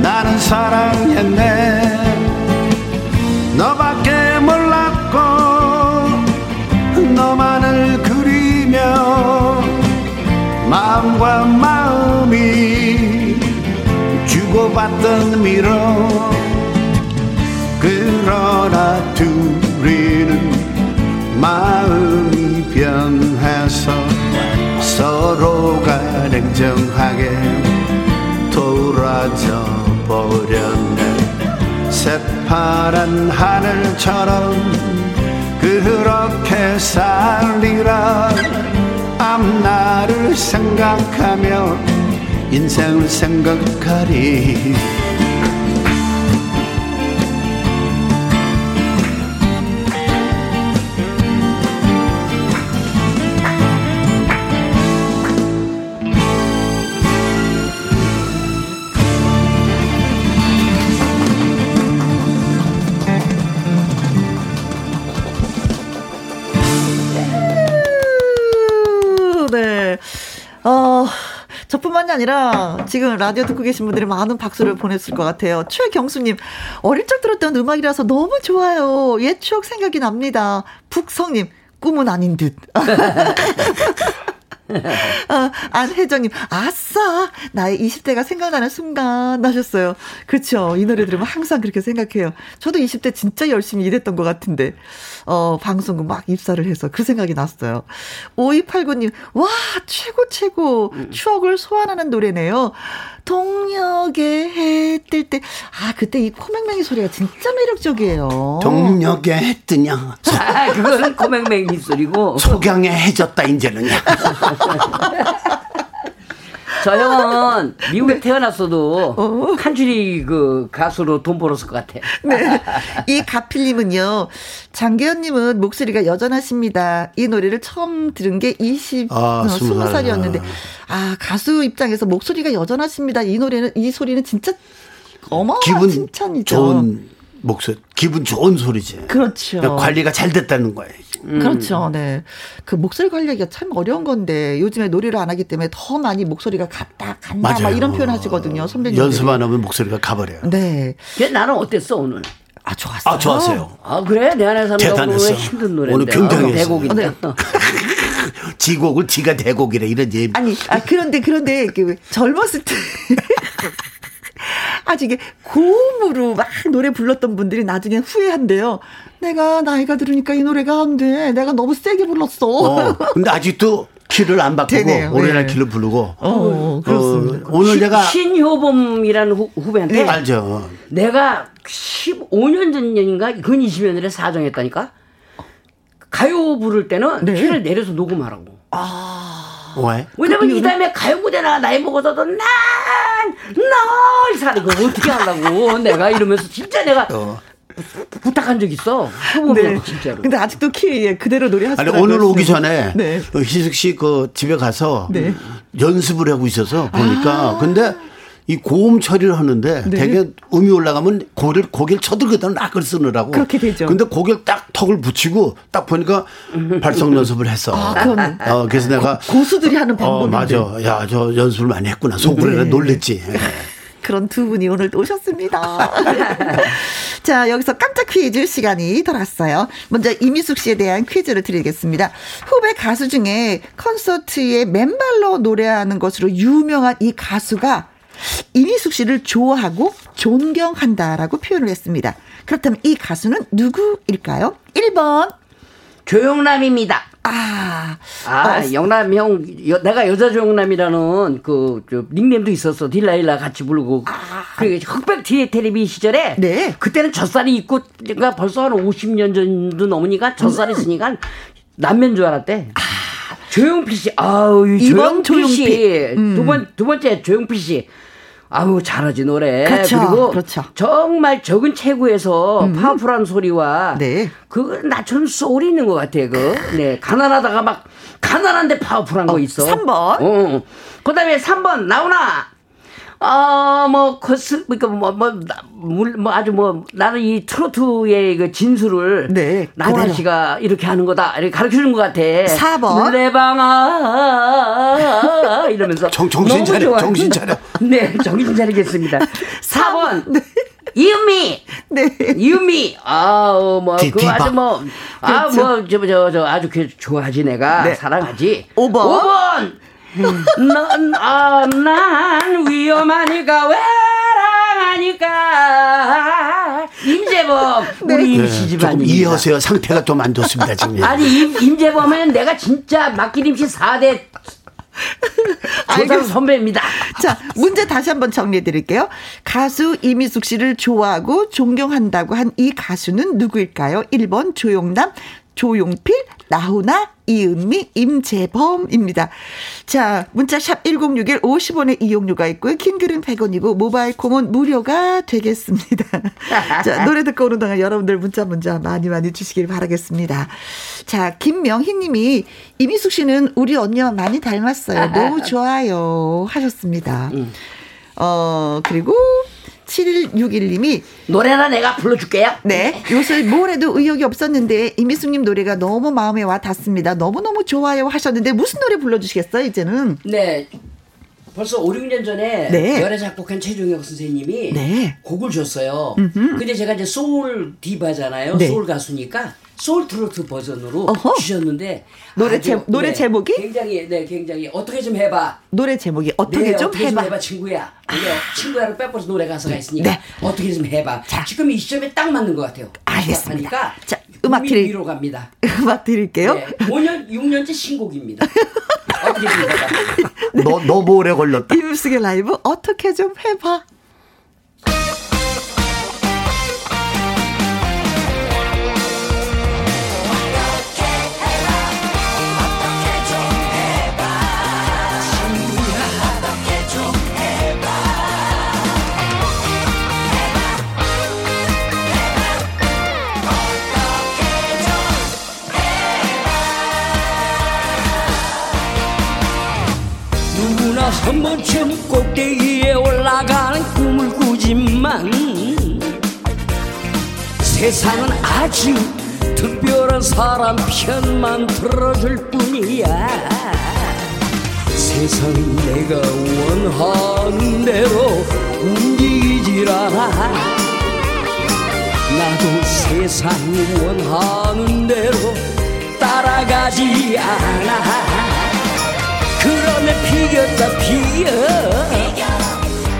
나는 사랑했네. 너밖에 몰랐고 너만을 그리며 마음과 마음이 주고받던 미로 그러나 둘이는 마음이 변해서 서로가 냉정하게 돌아져 버렸네. 새파란 하늘처럼 그렇게 살리라. 앞날을 생각하며 인생을 생각하리 아니라 지금 라디오 듣고 계신 분들이 많은 박수를 보냈을 것 같아요. 최경수님, 어릴 적 들었던 음악이라서 너무 좋아요. 옛 추억 생각이 납니다. 북성님, 꿈은 아닌 듯. [LAUGHS] [LAUGHS] 아, 안혜정님, 아싸! 나의 20대가 생각나는 순간 하셨어요. 그렇죠. 이 노래 들으면 항상 그렇게 생각해요. 저도 20대 진짜 열심히 일했던 것 같은데, 어, 방송국 막 입사를 해서 그 생각이 났어요. 5289님, 와, 최고, 최고. 추억을 소환하는 노래네요. 동력에 해뜰 때, 아, 그때 이 코맹맹이 소리가 진짜 매력적이에요. 동력에 했더냐. [LAUGHS] 아, 그거는 코맹맹이 소리고. 소경에 해졌다, 이제는요. [LAUGHS] 저 형은 미국에 태어났어도 칸츄리 그 가수로 돈 벌었을 것 같아. 네. 이 가필님은요, 장계현님은 목소리가 여전하십니다. 이 노래를 처음 들은 게 20, 아, 어, 스무 살. 20살이었는데, 아, 가수 입장에서 목소리가 여전하십니다. 이 노래는, 이 소리는 진짜 어마어마한 기분 칭찬이죠. 좋은 목소리, 기분 좋은 소리지. 그렇죠. 그러니까 관리가 잘 됐다는 거예요. 그렇죠. 네. 그 목소리 관리하기가 참 어려운 건데 요즘에 노래를 안 하기 때문에 더 많이 목소리가 갔다 간다 막 맞아요. 이런 표현 하시거든요. 선배님. 연습 안 하면 목소리가 가버려요. 네. 걔 나는 어땠어 오늘? 아 좋았어요. 아, 좋았어요. 아 그래 내 안에 사는 대단했어. 힘든 노래인데. 오늘 굉장히 어, 대곡인데. [LAUGHS] 했어요. 지곡을 지가 대곡이래. 이런 예. 아니, 아, 그런데, 그런데, 그, 젊었을 때. [LAUGHS] [LAUGHS] 아주 이게 고음으로 막 노래 불렀던 분들이 나중에 후회한대요. 내가 나이가 들으니까 이 노래가 안 돼. 내가 너무 세게 불렀어. 어, 근데 아직도 키를 안 바꾸고 되네요. 오리지널 네. 키를 부르고. 어, 그렇습니다. 어, 오늘 내가 신효범이라는 후, 후배한테 네, 알죠. 내가 15년 전인가 근 20년 전에 사정했다니까. 가요 부를 때는 네. 키를 내려서 녹음하라고. 왜? 왜냐면 이 다음에 가요 무대나 나이 먹어서도 난널 사는 거 어떻게 하려고 내가 이러면서 진짜 내가 어. 부탁한 적 있어. 네. 진짜로. 근데 아직도 키 예, 그대로 노래 아니 하시더라고요. 오늘 오기 전에 네. 어, 희숙 씨 그 집에 가서 네. 연습을 하고 있어서 보니까 근데 이 고음 처리를 하는데 네. 되게 음이 올라가면 고개를 고개를 쳐들거든 락을 쓰느라고. 그렇게 되죠. 근데 고개를 딱 턱을 붙이고 딱 보니까 발성 연습을 했어. 아, 그건 어, 그래서 내가 고 수들이 하는 어 방법인데. 맞아. 야 저 연습을 많이 했구나. 속으로 네. 놀랬지. [LAUGHS] 그런 두 분이 오늘 또 오셨습니다. [LAUGHS] 자, 여기서 깜짝 퀴즈 시간이 돌았어요. 먼저 이미숙 씨에 대한 퀴즈를 드리겠습니다. 후배 가수 중에 콘서트에 맨발로 노래하는 것으로 유명한 이 가수가 이미숙 씨를 좋아하고 존경한다라고 표현을 했습니다. 그렇다면 이 가수는 누구일까요? 1번. 조영남입니다. 아, 아, 어, 영남 형, 여- 내가 여자 조영남이라는 그, 저, 닉네임도 있었어. 딜라일라 같이 부르고. 그, 흑백 뒤에 텔레비 시절에. 아. 네. 그때는 젖살이 있고, 그러니까 벌써 한 50년 전도 넘으니까 젖살이 음. 있으니까 남면 줄 알았대. 조용필 씨, 아우, 이 아. 조용필 씨. 음. 두 번, 두 번째 조용필 씨. 아우, 잘하지, 노래. 그렇죠, 리고 그렇죠. 정말 적은 체구에서 파워풀한 소리와 네. 그 나처럼 소리 있는 것 같아 그. 네 가난하다가 막 가난한데 파워풀한 거 있어. 3번. 어. 그다음에 3번 나오나. 어뭐 코스 그러니까 뭐뭐 뭐 아주 뭐 나는 이 트로트의 그 진수를 네, 나훈아. 씨가 이렇게 하는 거다 이렇게 가르쳐 주는 것 같아. 4번. 노래방아 이러면서 정- 정신 차려, 좋아요. 정신 차려. [LAUGHS] 네 정신 차리겠습니다. [LAUGHS] 4번 이은미 네. 이은미 아우 뭐 디- 그 디바. 아주 뭐 아 그렇죠. 뭐 저 저 저 아주 그 좋아하지 내가 네. 사랑하지. 오 번. 5번. 넌난 위험하니까 외랑하니까 임재범 우리 네, 시집 조금 아닙니다. 이어서요. 상태가 좀 안 좋습니다 지금. 아니 임, 임재범은 내가 진짜 막기림씨 4대 조상 선배입니다. 자, 문제 다시 한번 정리해 드릴게요. 가수 이미숙 씨를 좋아하고 존경한다고 한 이 가수는 누구일까요? 1번 조용남, 조용필, 나훈아, 이은미, 임재범입니다. 자, 문자샵 1061 50원의 이용료가 있고요. 킹글은 100원이고 모바일 콩은 무료가 되겠습니다. [LAUGHS] 자, 노래 듣고 오는 동안 여러분들 문자 문자 많이 많이 주시길 바라겠습니다. 자, 김명희 님이 이미숙 씨는 우리 언니와 많이 닮았어요. 너무 좋아요. 하셨습니다. 어, 그리고 7161님이 노래나 내가 불러줄게요. 네. 요새 뭘 해도 의욕이 없었는데 이미숙님 노래가 너무 마음에 와 닿습니다. 너무너무 좋아요 하셨는데 무슨 노래 불러주시겠어요, 이제는? 네. 벌써 5, 6년 전에 네. 열애 작곡한 최종혁 선생님이 네. 곡을 줬어요. 음흠. 근데 제가 이제 소울 디바잖아요. 네. 소울 가수니까 소울 트로트 버전으로 어허. 주셨는데 노래 제- 노래 제목이? 굉장히 네 굉장히 어떻게 좀 해봐. 노래 제목이 어떻게 네, 좀 어떻게 해봐. 좀 해봐 친구야. 근데 친구야를 빼버려서 노래 가사가 있으니까 네. 어떻게 좀 해봐. 지금 이 시점에 딱 맞는 것 같아요. 알겠습니다. 자, 음악 드릴- 위로 갑니다. 음악 드릴게요. 네, 5년 6년째 신곡입니다. 어떻게 좀 해봐. [LAUGHS] 너 너무 오래 걸렸다. 이불속의 라이브 어떻게 좀 해봐. 한 번쯤 꼭대기에 올라가는 꿈을 꾸지만 세상은 아주 특별한 사람 편만 들어줄 뿐이야. 세상은 내가 원하는 대로 움직이질 않아. 나도 세상이 원하는 대로 따라가지 않아 그러면 피겼다 피어.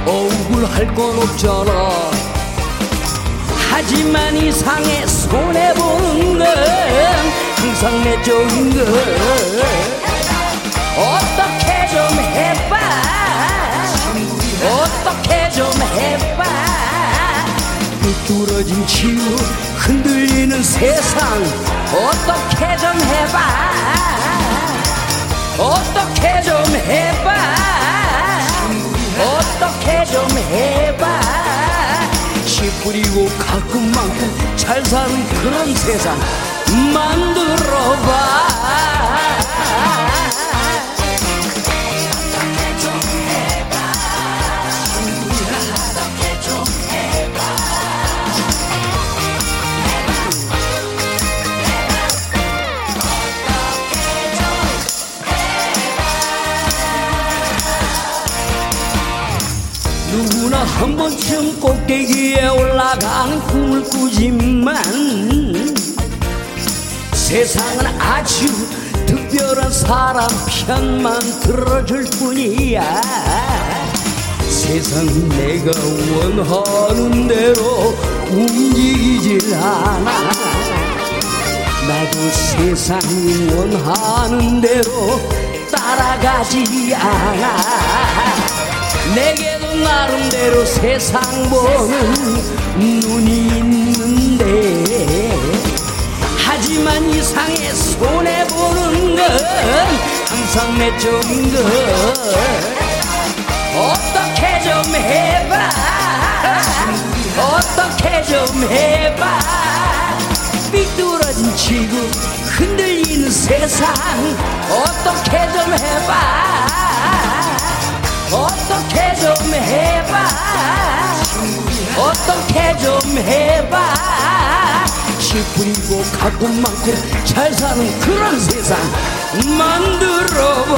억울할 건 없잖아. 하지만 이상해 손해보는 건 항상 내 쪽인 걸. 어떻게 좀 해봐. 어떻게 좀 해봐. 삐뚤어진 치유 흔들리는 세상. 어떻게 좀 해봐 어떻게 좀 해봐. 어떻게 좀 해봐. 씨 뿌리고 가끔만큼 잘 사는 그런 세상 만들어봐 한 번쯤 꼭대기에 올라가는 꿈을 꾸지만 세상은 아주 특별한 사람 편만 들어줄 뿐이야. 세상은 내가 원하는 대로 움직이질 않아. 나도 세상이 원하는 대로 따라가지 않아. 내게도 나름대로 세상 보는 눈이 있는데 하지만 이상해 손해보는 건 항상 내 쪽인 걸 어떻게 좀 해봐. 어떻게 좀 해봐. 삐뚤어진 지구 흔들리는 세상 어떻게 좀 해봐 어떻게 좀 해봐. 어떻게 좀 해봐. 씨 뿌리고 가끔만큼 잘 사는 그런 세상 만들어봐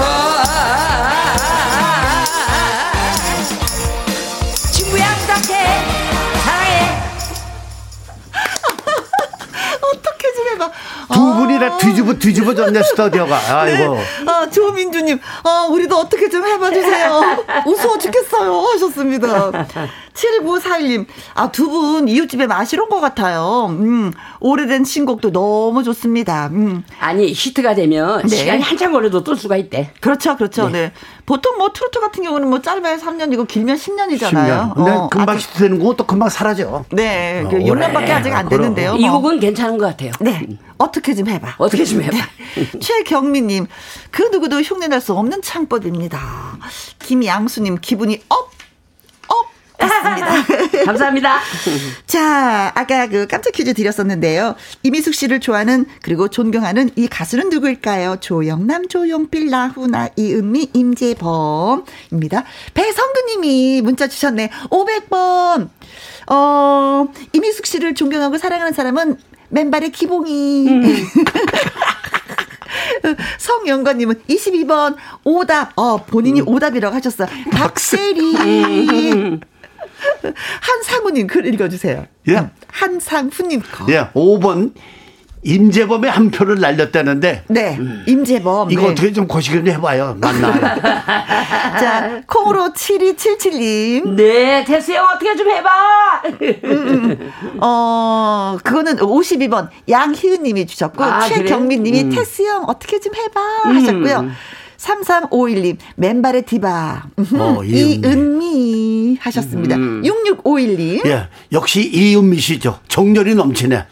두 분이나 뒤집어 뒤집어졌네 [LAUGHS] 스튜디오가. 아이고. 아, 조민주님, 아, 우리도 어떻게 좀 해봐 주세요. 무서워 [LAUGHS] 죽겠어요. 하셨습니다. 7941님, 아, 두 분 이웃집에 마실 온것 같아요. 음, 오래된 신곡도 너무 좋습니다. 음. 아니 히트가 되면 네. 시간이 한참 걸려도 뜰 수가 있대. 그렇죠, 그렇죠. 네. 보통 뭐 트로트 같은 경우는 뭐 짧아야 3년이고 길면 10년이잖아요. 10년. 근데 금방 히트 되는 거또 금방 사라져. 네, 어, 그 6년밖에 아직 안 그럼. 됐는데요. 이 뭐. 곡은 괜찮은 것 같아요. 네. 어떻게 좀 해봐. 어떻게 좀 해봐. [LAUGHS] 최경미님, 그 누구도 흉내낼 수 없는 창법입니다. 김양수님, 기분이 up! up! 했습니다. [LAUGHS] 감사합니다. 자, 아까 그 깜짝 퀴즈 드렸었는데요. 이미숙 씨를 좋아하는 그리고 존경하는 이 가수는 누구일까요? 조영남, 조용필, 나훈아, 이은미, 임재범입니다. 배성근 님이 문자 주셨네. 500번. 어, 이미숙 씨를 존경하고 사랑하는 사람은 맨발의 기봉이. [LAUGHS] 성영관님은 22번 오답. 어, 본인이 음. 오답이라고 하셨어요. 박세리. [LAUGHS] 한상우님 글 읽어주세요. 예. 한상훈님 거. 예, 5번 임재범의 한 표를 날렸다는데 네, 임재범. 이거 네. 어떻게 좀 거시기 좀 해봐요. 맞나요? [LAUGHS] 자, 콩으로 7277님. 네, 됐어요. 어떻게 좀 해봐. 어, 그거는 52번 양희은 님이 주셨고, 아, 최경민 님이 그래요? 음. 테스 형 어떻게 좀 해봐 하셨고요. 3351님, 맨발의 디바. 어, [LAUGHS] 이은미. 이은미 하셨습니다. 음. 6651님. 예, 역시 이은미 씨죠. 정열이 넘치네.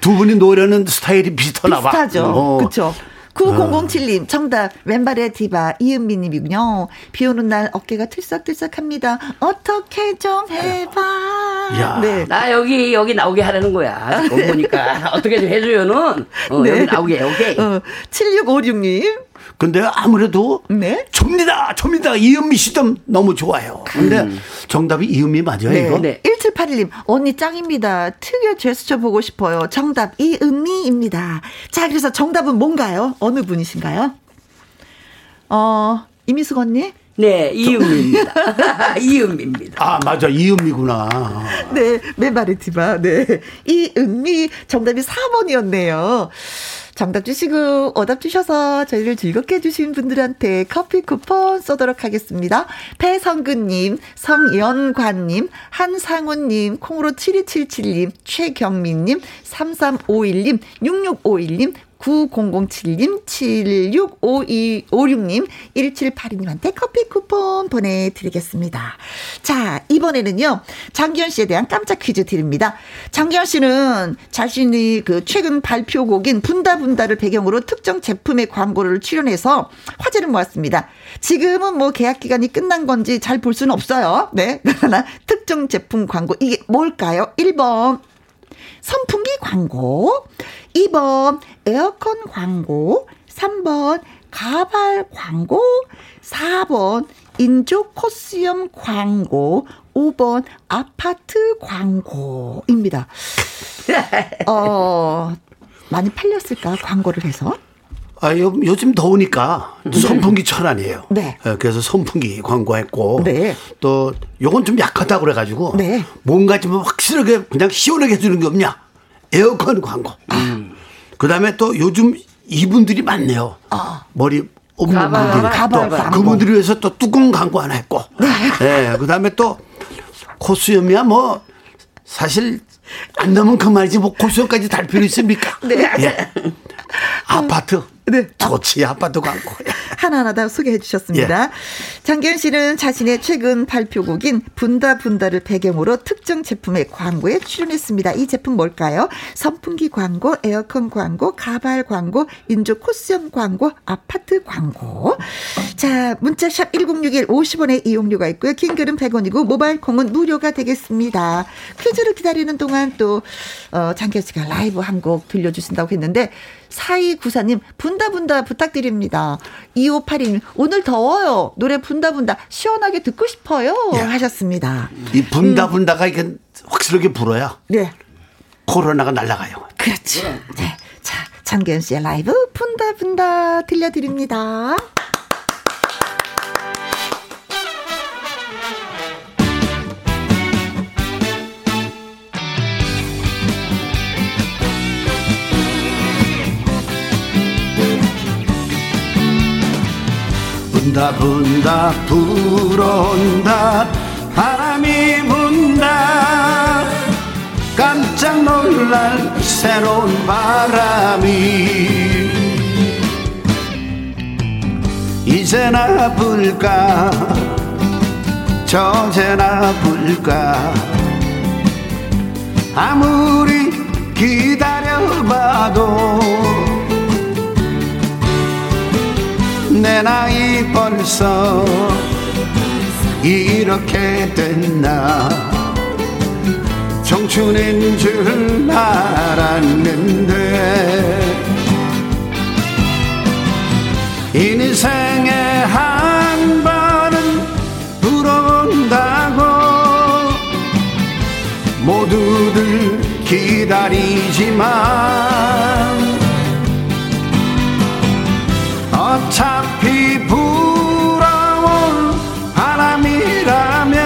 두 분이 노래는 스타일이 비슷하나 봐. 비슷하죠. 어. 그렇죠. 9007님 정답 왼발의 디바 이은미님이군요. 비 오는 날 어깨가 들썩들썩합니다. 어떻게 좀 해봐. 야. 네. 나 여기 여기 나오게 하라는 거야. 보니까 [LAUGHS] 어떻게 좀 해줘요는 어, 네. 여기 나오게 오케이. 어, 7656님. 근데 아무래도 네. 접니다, 접니다. 이은미 씨좀 너무 좋아요. 근데 정답이 이은미 맞아요, 네. 이거? 네. 1781님, 언니 짱입니다. 특유의 제스처 보고 싶어요. 정답, 이은미입니다. 자, 그래서 정답은 뭔가요? 어느 분이신가요? 어, 이미숙 언니? 네, 이은미입니다. [LAUGHS] 이은미입니다. 아, 맞아. 이은미구나. 네, 맨발의 디바. 네. 이은미, 정답이 4번이었네요. 정답 주시고, 오답 주셔서 저희를 즐겁게 해주신 분들한테 커피 쿠폰 쏘도록 하겠습니다. 배성근님, 성연관님, 한상훈님, 콩으로 7277님, 최경민님, 3351님, 6651님, 9007님, 765256님, 1782님한테 커피 쿠폰 보내드리겠습니다. 자, 이번에는요, 장기현 씨에 대한 깜짝 퀴즈 드립니다. 장기현 씨는 자신이 그 최근 발표곡인 분다분다를 배경으로 특정 제품의 광고를 출연해서 화제를 모았습니다. 지금은 뭐 계약 기간이 끝난 건지 잘 볼 수는 없어요. 네. 그러나 특정 제품 광고, 이게 뭘까요? 1번. 선풍기 광고, 2번 에어컨 광고, 3번 가발 광고, 4번 인조 코스염 광고, 5번 아파트 광고입니다. [LAUGHS] 어, 많이 팔렸을까? 광고를 해서? 아, 요, 요즘 더우니까 선풍기 철안이에요. 네. 예, 그래서 선풍기 광고했고 네. 또 요건 좀 약하다고 그래가지고 네. 뭔가 좀 확실하게 그냥 시원하게 해주는 게 없냐? 에어컨 광고. 그다음에 또 요즘 이분들이 많네요. 머리 없는 가발, 분들 가발 또 광고. 그분들을 위해서 또 뚜껑 광고 하나 했고. 네. 그다음에 또 코수염이야 뭐 사실 안 넣으면 그만이지 뭐 코수염까지 달 필요 있습니까? 네. 예. 아파트. 네. 좋지 아파트 광고. 하나하나 다 소개해 주셨습니다. 예. 장기현 씨는 자신의 최근 발표곡인 분다 분다를 배경으로 특정 제품의 광고에 출연했습니다. 이 제품 뭘까요? 선풍기 광고, 에어컨 광고, 가발 광고, 인조 코스염 광고, 아파트 광고. 자, 문자샵 1061 50원의 이용료가 있고요. 긴 글은 100원이고 모바일 콩은 무료가 되겠습니다. 퀴즈를 기다리는 동안 또 어, 장기현 씨가 라이브 한 곡 들려주신다고 했는데 4294님 분다 분다 부탁드립니다. 2582님 오늘 더워요. 노래 분다 분다 시원하게 듣고 싶어요. 예. 하셨습니다. 이 분다 분다가 이게 확실하게 불어야 네. 코로나가 날아가요. 그렇죠. 네. 자, 장기현 씨의 라이브 분다 분다 들려드립니다. 분다 분다 불어온다. 바람이 분다. 깜짝 놀랄 새로운 바람이. 이제나 불까? 저제나 불까? 아무리 기다려봐도 내 나이 벌써 이렇게 됐나? 청춘인 줄 알았는데 인생에 한 번은 불어온다고 모두들 기다리지만 어차피 불어올 바람이라면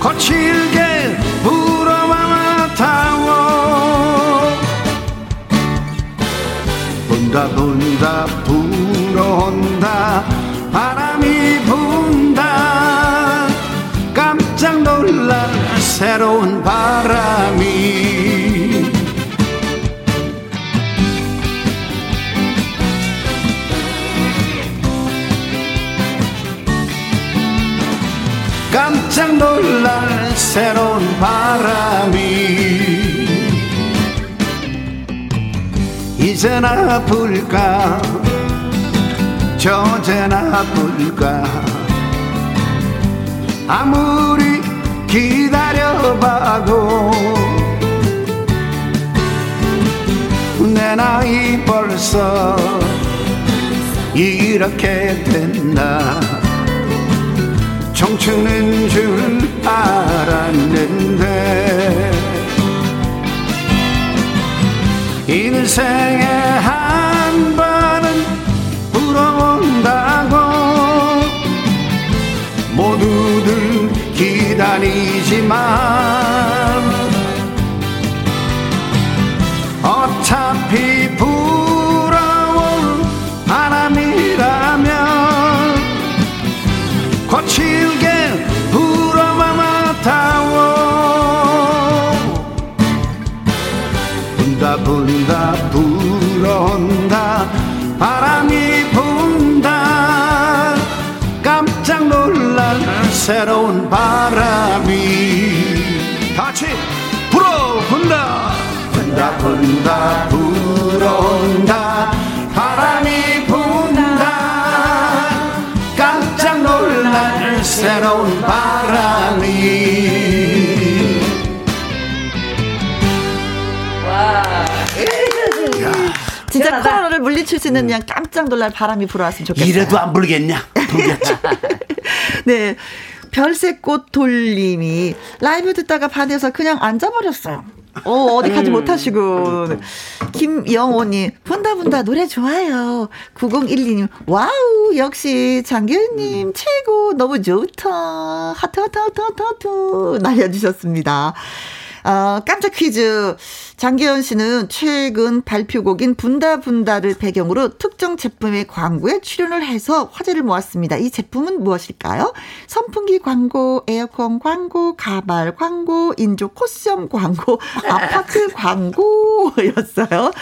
거칠게 불어와 타워. 분다 분다 불어온다. 바람이 분다. 깜짝 놀랄 새로운 바람이 놀랄 새로운 바람이. 이제나 불까? 저제나 불까? 아무리 기다려봐도 내 나이 벌써 이렇게 된다 청춘인 줄 알았는데 인생에 한 번은 불어온다고 모두들 기다리지만 어차피 불 불어온다. 바람이 분다. 깜짝 놀랄 새로운 바람이 같이 불어본다. 분다 분다 불어온다 물리칠 수 있는 그냥 깜짝 놀랄 바람이 불어왔으면 좋겠어요. 이래도 안 불겠냐 불겠지 [LAUGHS] 네. 별새꽃 돌님이 라이브 듣다가 반에서 그냥 앉아버렸어요. 어, 어디 가지 음. 못하시고. 김영호님, 분다 분다 노래 좋아요. 9012님, 와우, 역시 장기현님, 최고, 너무 좋다. 하트, 하트, 하트, 하트, 하트. 날려주셨습니다. 어, 깜짝 퀴즈. 장기현 씨는 최근 발표곡인 분다 분다를 배경으로 특정 제품의 광고에 출연을 해서 화제를 모았습니다. 이 제품은 무엇일까요? 선풍기 광고, 에어컨 광고, 가발 광고, 인조 코스염 광고, [LAUGHS] 아파트 광고였어요.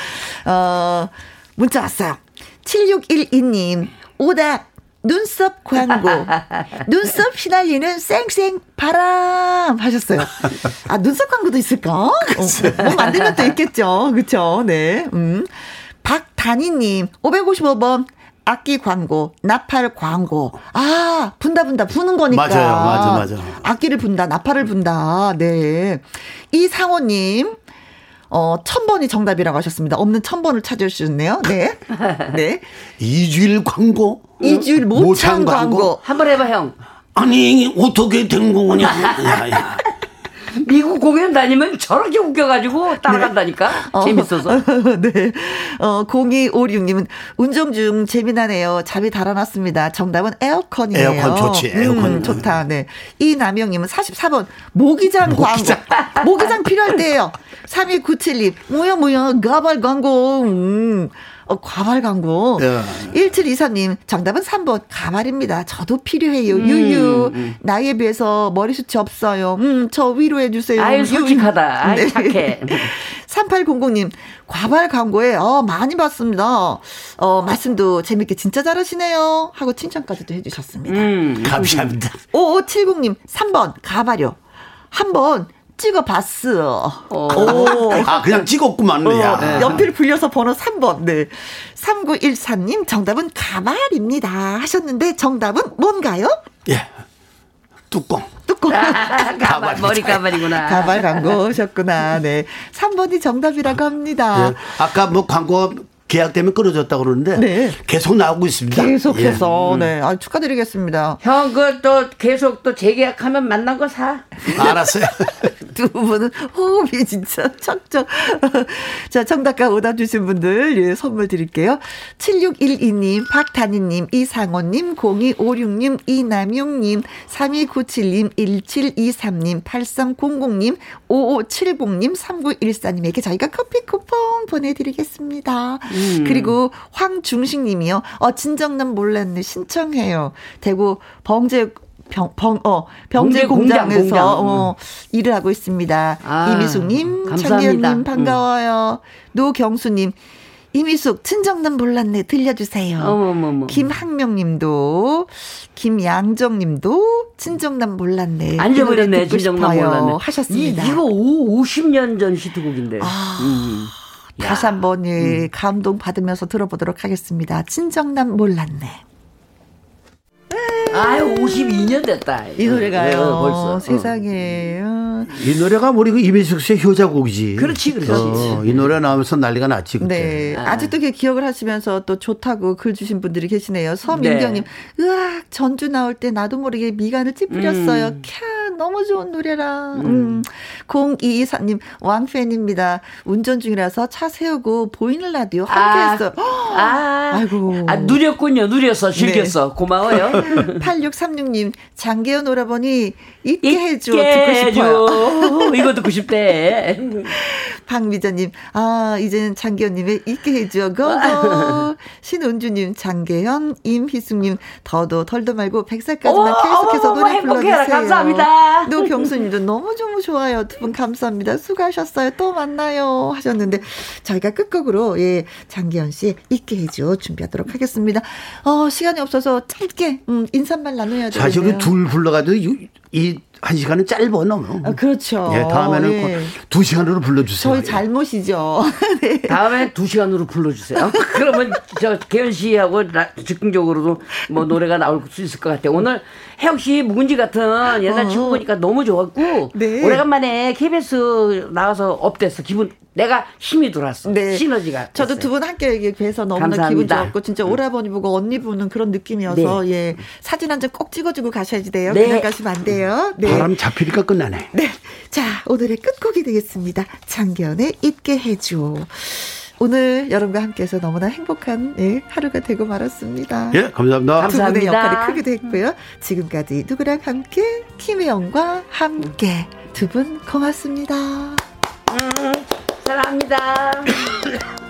어, 문자 왔어요. 7612님, 오답. 눈썹 광고. [LAUGHS] 눈썹 휘날리는 쌩쌩 바람 하셨어요. 아, 눈썹 광고도 있을까? 어, 뭐 만들면 또 있겠죠. 그쵸? 네. 음. 박단희님, 555번. 악기 광고, 나팔 광고. 아, 분다 분다 부는 거니까. 맞아요. 맞아, 맞아. 악기를 분다, 나팔을 분다. 네. 이상호님, 어, 천 번이 정답이라고 하셨습니다. 없는 천 번을 찾아주셨네요. 네. [LAUGHS] 네. 이주일 광고 이주일 모창 광고. 한번 해봐 형. 아니 어떻게 된 거냐 야, 야. 미국 공연 다니면 저렇게 웃겨가지고 따라간다니까 어, 재밌어서. [LAUGHS] 네. 어, 0256님은 운전 중 재미나네요. 잠이 달아났습니다. 정답은 에어컨이에요. 에어컨 좋지, 에어컨. 음, 좋다. 네. 이남영님은 44번 모기장, 모기장. 광고. 모기장 필요할 때예요. 3297님 뭐야 뭐야 가발 광고. 음. 어, 과발 광고. 야. 1723님, 정답은 3번. 가발입니다. 저도 필요해요. 음, 유유. 나이에 비해서 머리숱이 없어요. 음, 저 위로해주세요. 아유, 솔직하다. 아유, 네. 착해. [LAUGHS] 3800님, 과발 광고에, 어, 많이 봤습니다. 어, 말씀도 재밌게 진짜 잘하시네요. 하고 칭찬까지도 해주셨습니다. 음. 감사합니다 5570님, 3번, 가발요. 한번 찍어봤어. 오. 아 그냥 찍었구만 어, 야. 연필 불려서 번호 3번. 네. 3914님, 정답은 가발입니다. 하셨는데, 정답은 뭔가요? 예 뚜껑 뚜껑. [LAUGHS] 가발, 머리 가발이구나. 가발 광고셨구나. 네. 3번이 정답이라고 합니다. 예. 아까 뭐 광고 계약되면 끊어졌다고 그러는데 네. 계속 나오고 있습니다. 계속해서 예. 음. 네, 아, 축하드리겠습니다. 형, 그 또 계속 또 재계약하면 만난 거 사. 알았어요. [LAUGHS] 두 분은 호흡이 진짜 척척. [LAUGHS] 자, 정답과 오답 주신 분들 예, 선물 드릴게요. 7612님, 박단희님, 이상원님, 0256님, 이남용님, 3297님, 1723님, 8300님, 5570님, 3914님에게 저희가 커피 쿠폰 보내드리겠습니다. 음. 그리고 황중식님이요. 어, 진정남 몰랐네. 신청해요. 대구 범죄 병, 병, 어, 공장, 공장에서 공장. 어, 일을 하고 있습니다. 아, 이미숙님, 감사합니다. 음. 반가워요. 노경수님, 이미숙 친정남 몰랐네 들려주세요. 어머머머. 김학명님도, 김양정님도 친정남 몰랐네. 안이 노래 잊어버렸네, 듣고 진정남 싶어요. 몰랐네. 하셨습니다. 이, 이거 5, 50년 전 히트곡인데. 아. 음. 다시 한번 예, 음. 감동 받으면서 들어보도록 하겠습니다. 친정남 몰랐네. 아유, 52년 됐다. 이 노래가요. 어, 벌써. 어. 세상에. 어. 이 노래가 우리 그 이민숙 씨의 효자곡이지. 그렇지, 그렇지. 어, 이 노래 나오면서 난리가 났지 그때. 네. 아 직도 그 기억을 하시면서 또 좋다고 글 주신 분들이 계시네요. 서민경님, 네. 으악, 전주 나올 때 나도 모르게 미간을 찌푸렸어요. 음. 캬, 너무 좋은 노래라. 음. 0224님, 왕팬입니다. 운전 중이라서 차 세우고 보이는 라디오 함께 아, 했어요. 아, 아이고. 아, 누렸군요. 누렸어. 즐겼어. 네. 고마워요. [LAUGHS] 8636님, 장계연 오라버니 잊게 해줘. 있게 듣고 싶어요. 해줘. [LAUGHS] 이거 듣고 싶대. [LAUGHS] 박미자님, 아, 이제는 장계현님의 잊게 해줘. 고고. 신은주님, 장계현, 임희숙님, 더도 덜도 말고 백살까지만 계속해서 노래. 불러주세요. 감사합니다. 노경수님도 너무너무 좋아요. 두 분 감사합니다. 수고하셨어요. 또 만나요. 하셨는데, 저희가 끝곡으로, 예, 장계현 씨 잊게 해줘. 준비하도록 하겠습니다. 어, 시간이 없어서 짧게, 음, 인사말 나눠야 되겠네요. 사실 우리 둘 불러가지고 이 한 시간은 짧아 너무. 아, 그렇죠. 예, 다음에는 예. 꼭두 시간으로 불러주세요. 저희 잘못이죠. [LAUGHS] 네. 다음에 두 시간으로 불러주세요. [LAUGHS] 그러면 저 개현 씨하고 나- 즉흥적으로도 뭐 노래가 나올 수 있을 것 같아요. 오늘 혜영 씨 묵은지 같은 옛날 어. 친구 보니까 너무 좋았고 네. 오래간만에 KBS 나와서 업됐어. 기분 내가 힘이 돌았어. 네. 시너지가. 저도 됐어요. 두분 함께 얘기 뵈서 너무나 기분 감사합니다. 좋았고 진짜 오라버니 보고 언니 보는 그런 느낌이어서 예 사진 한 장 꼭 찍어주고 가셔야지 돼요. 네. 그냥 가시면 안 돼요. 네. 바람 잡히니까 끝나네. 네. 자 오늘의 끝곡이 되겠습니다. 장기현의 잊게 해줘. 오늘 여러분과 함께해서 너무나 행복한 예, 하루가 되고 말았습니다. 예, 감사합니다. 두 분의 감사합니다. 역할이 크기도 했고요. 지금까지 누구랑 함께 김혜영과 함께 두 분 고맙습니다. 사랑합니다. [LAUGHS]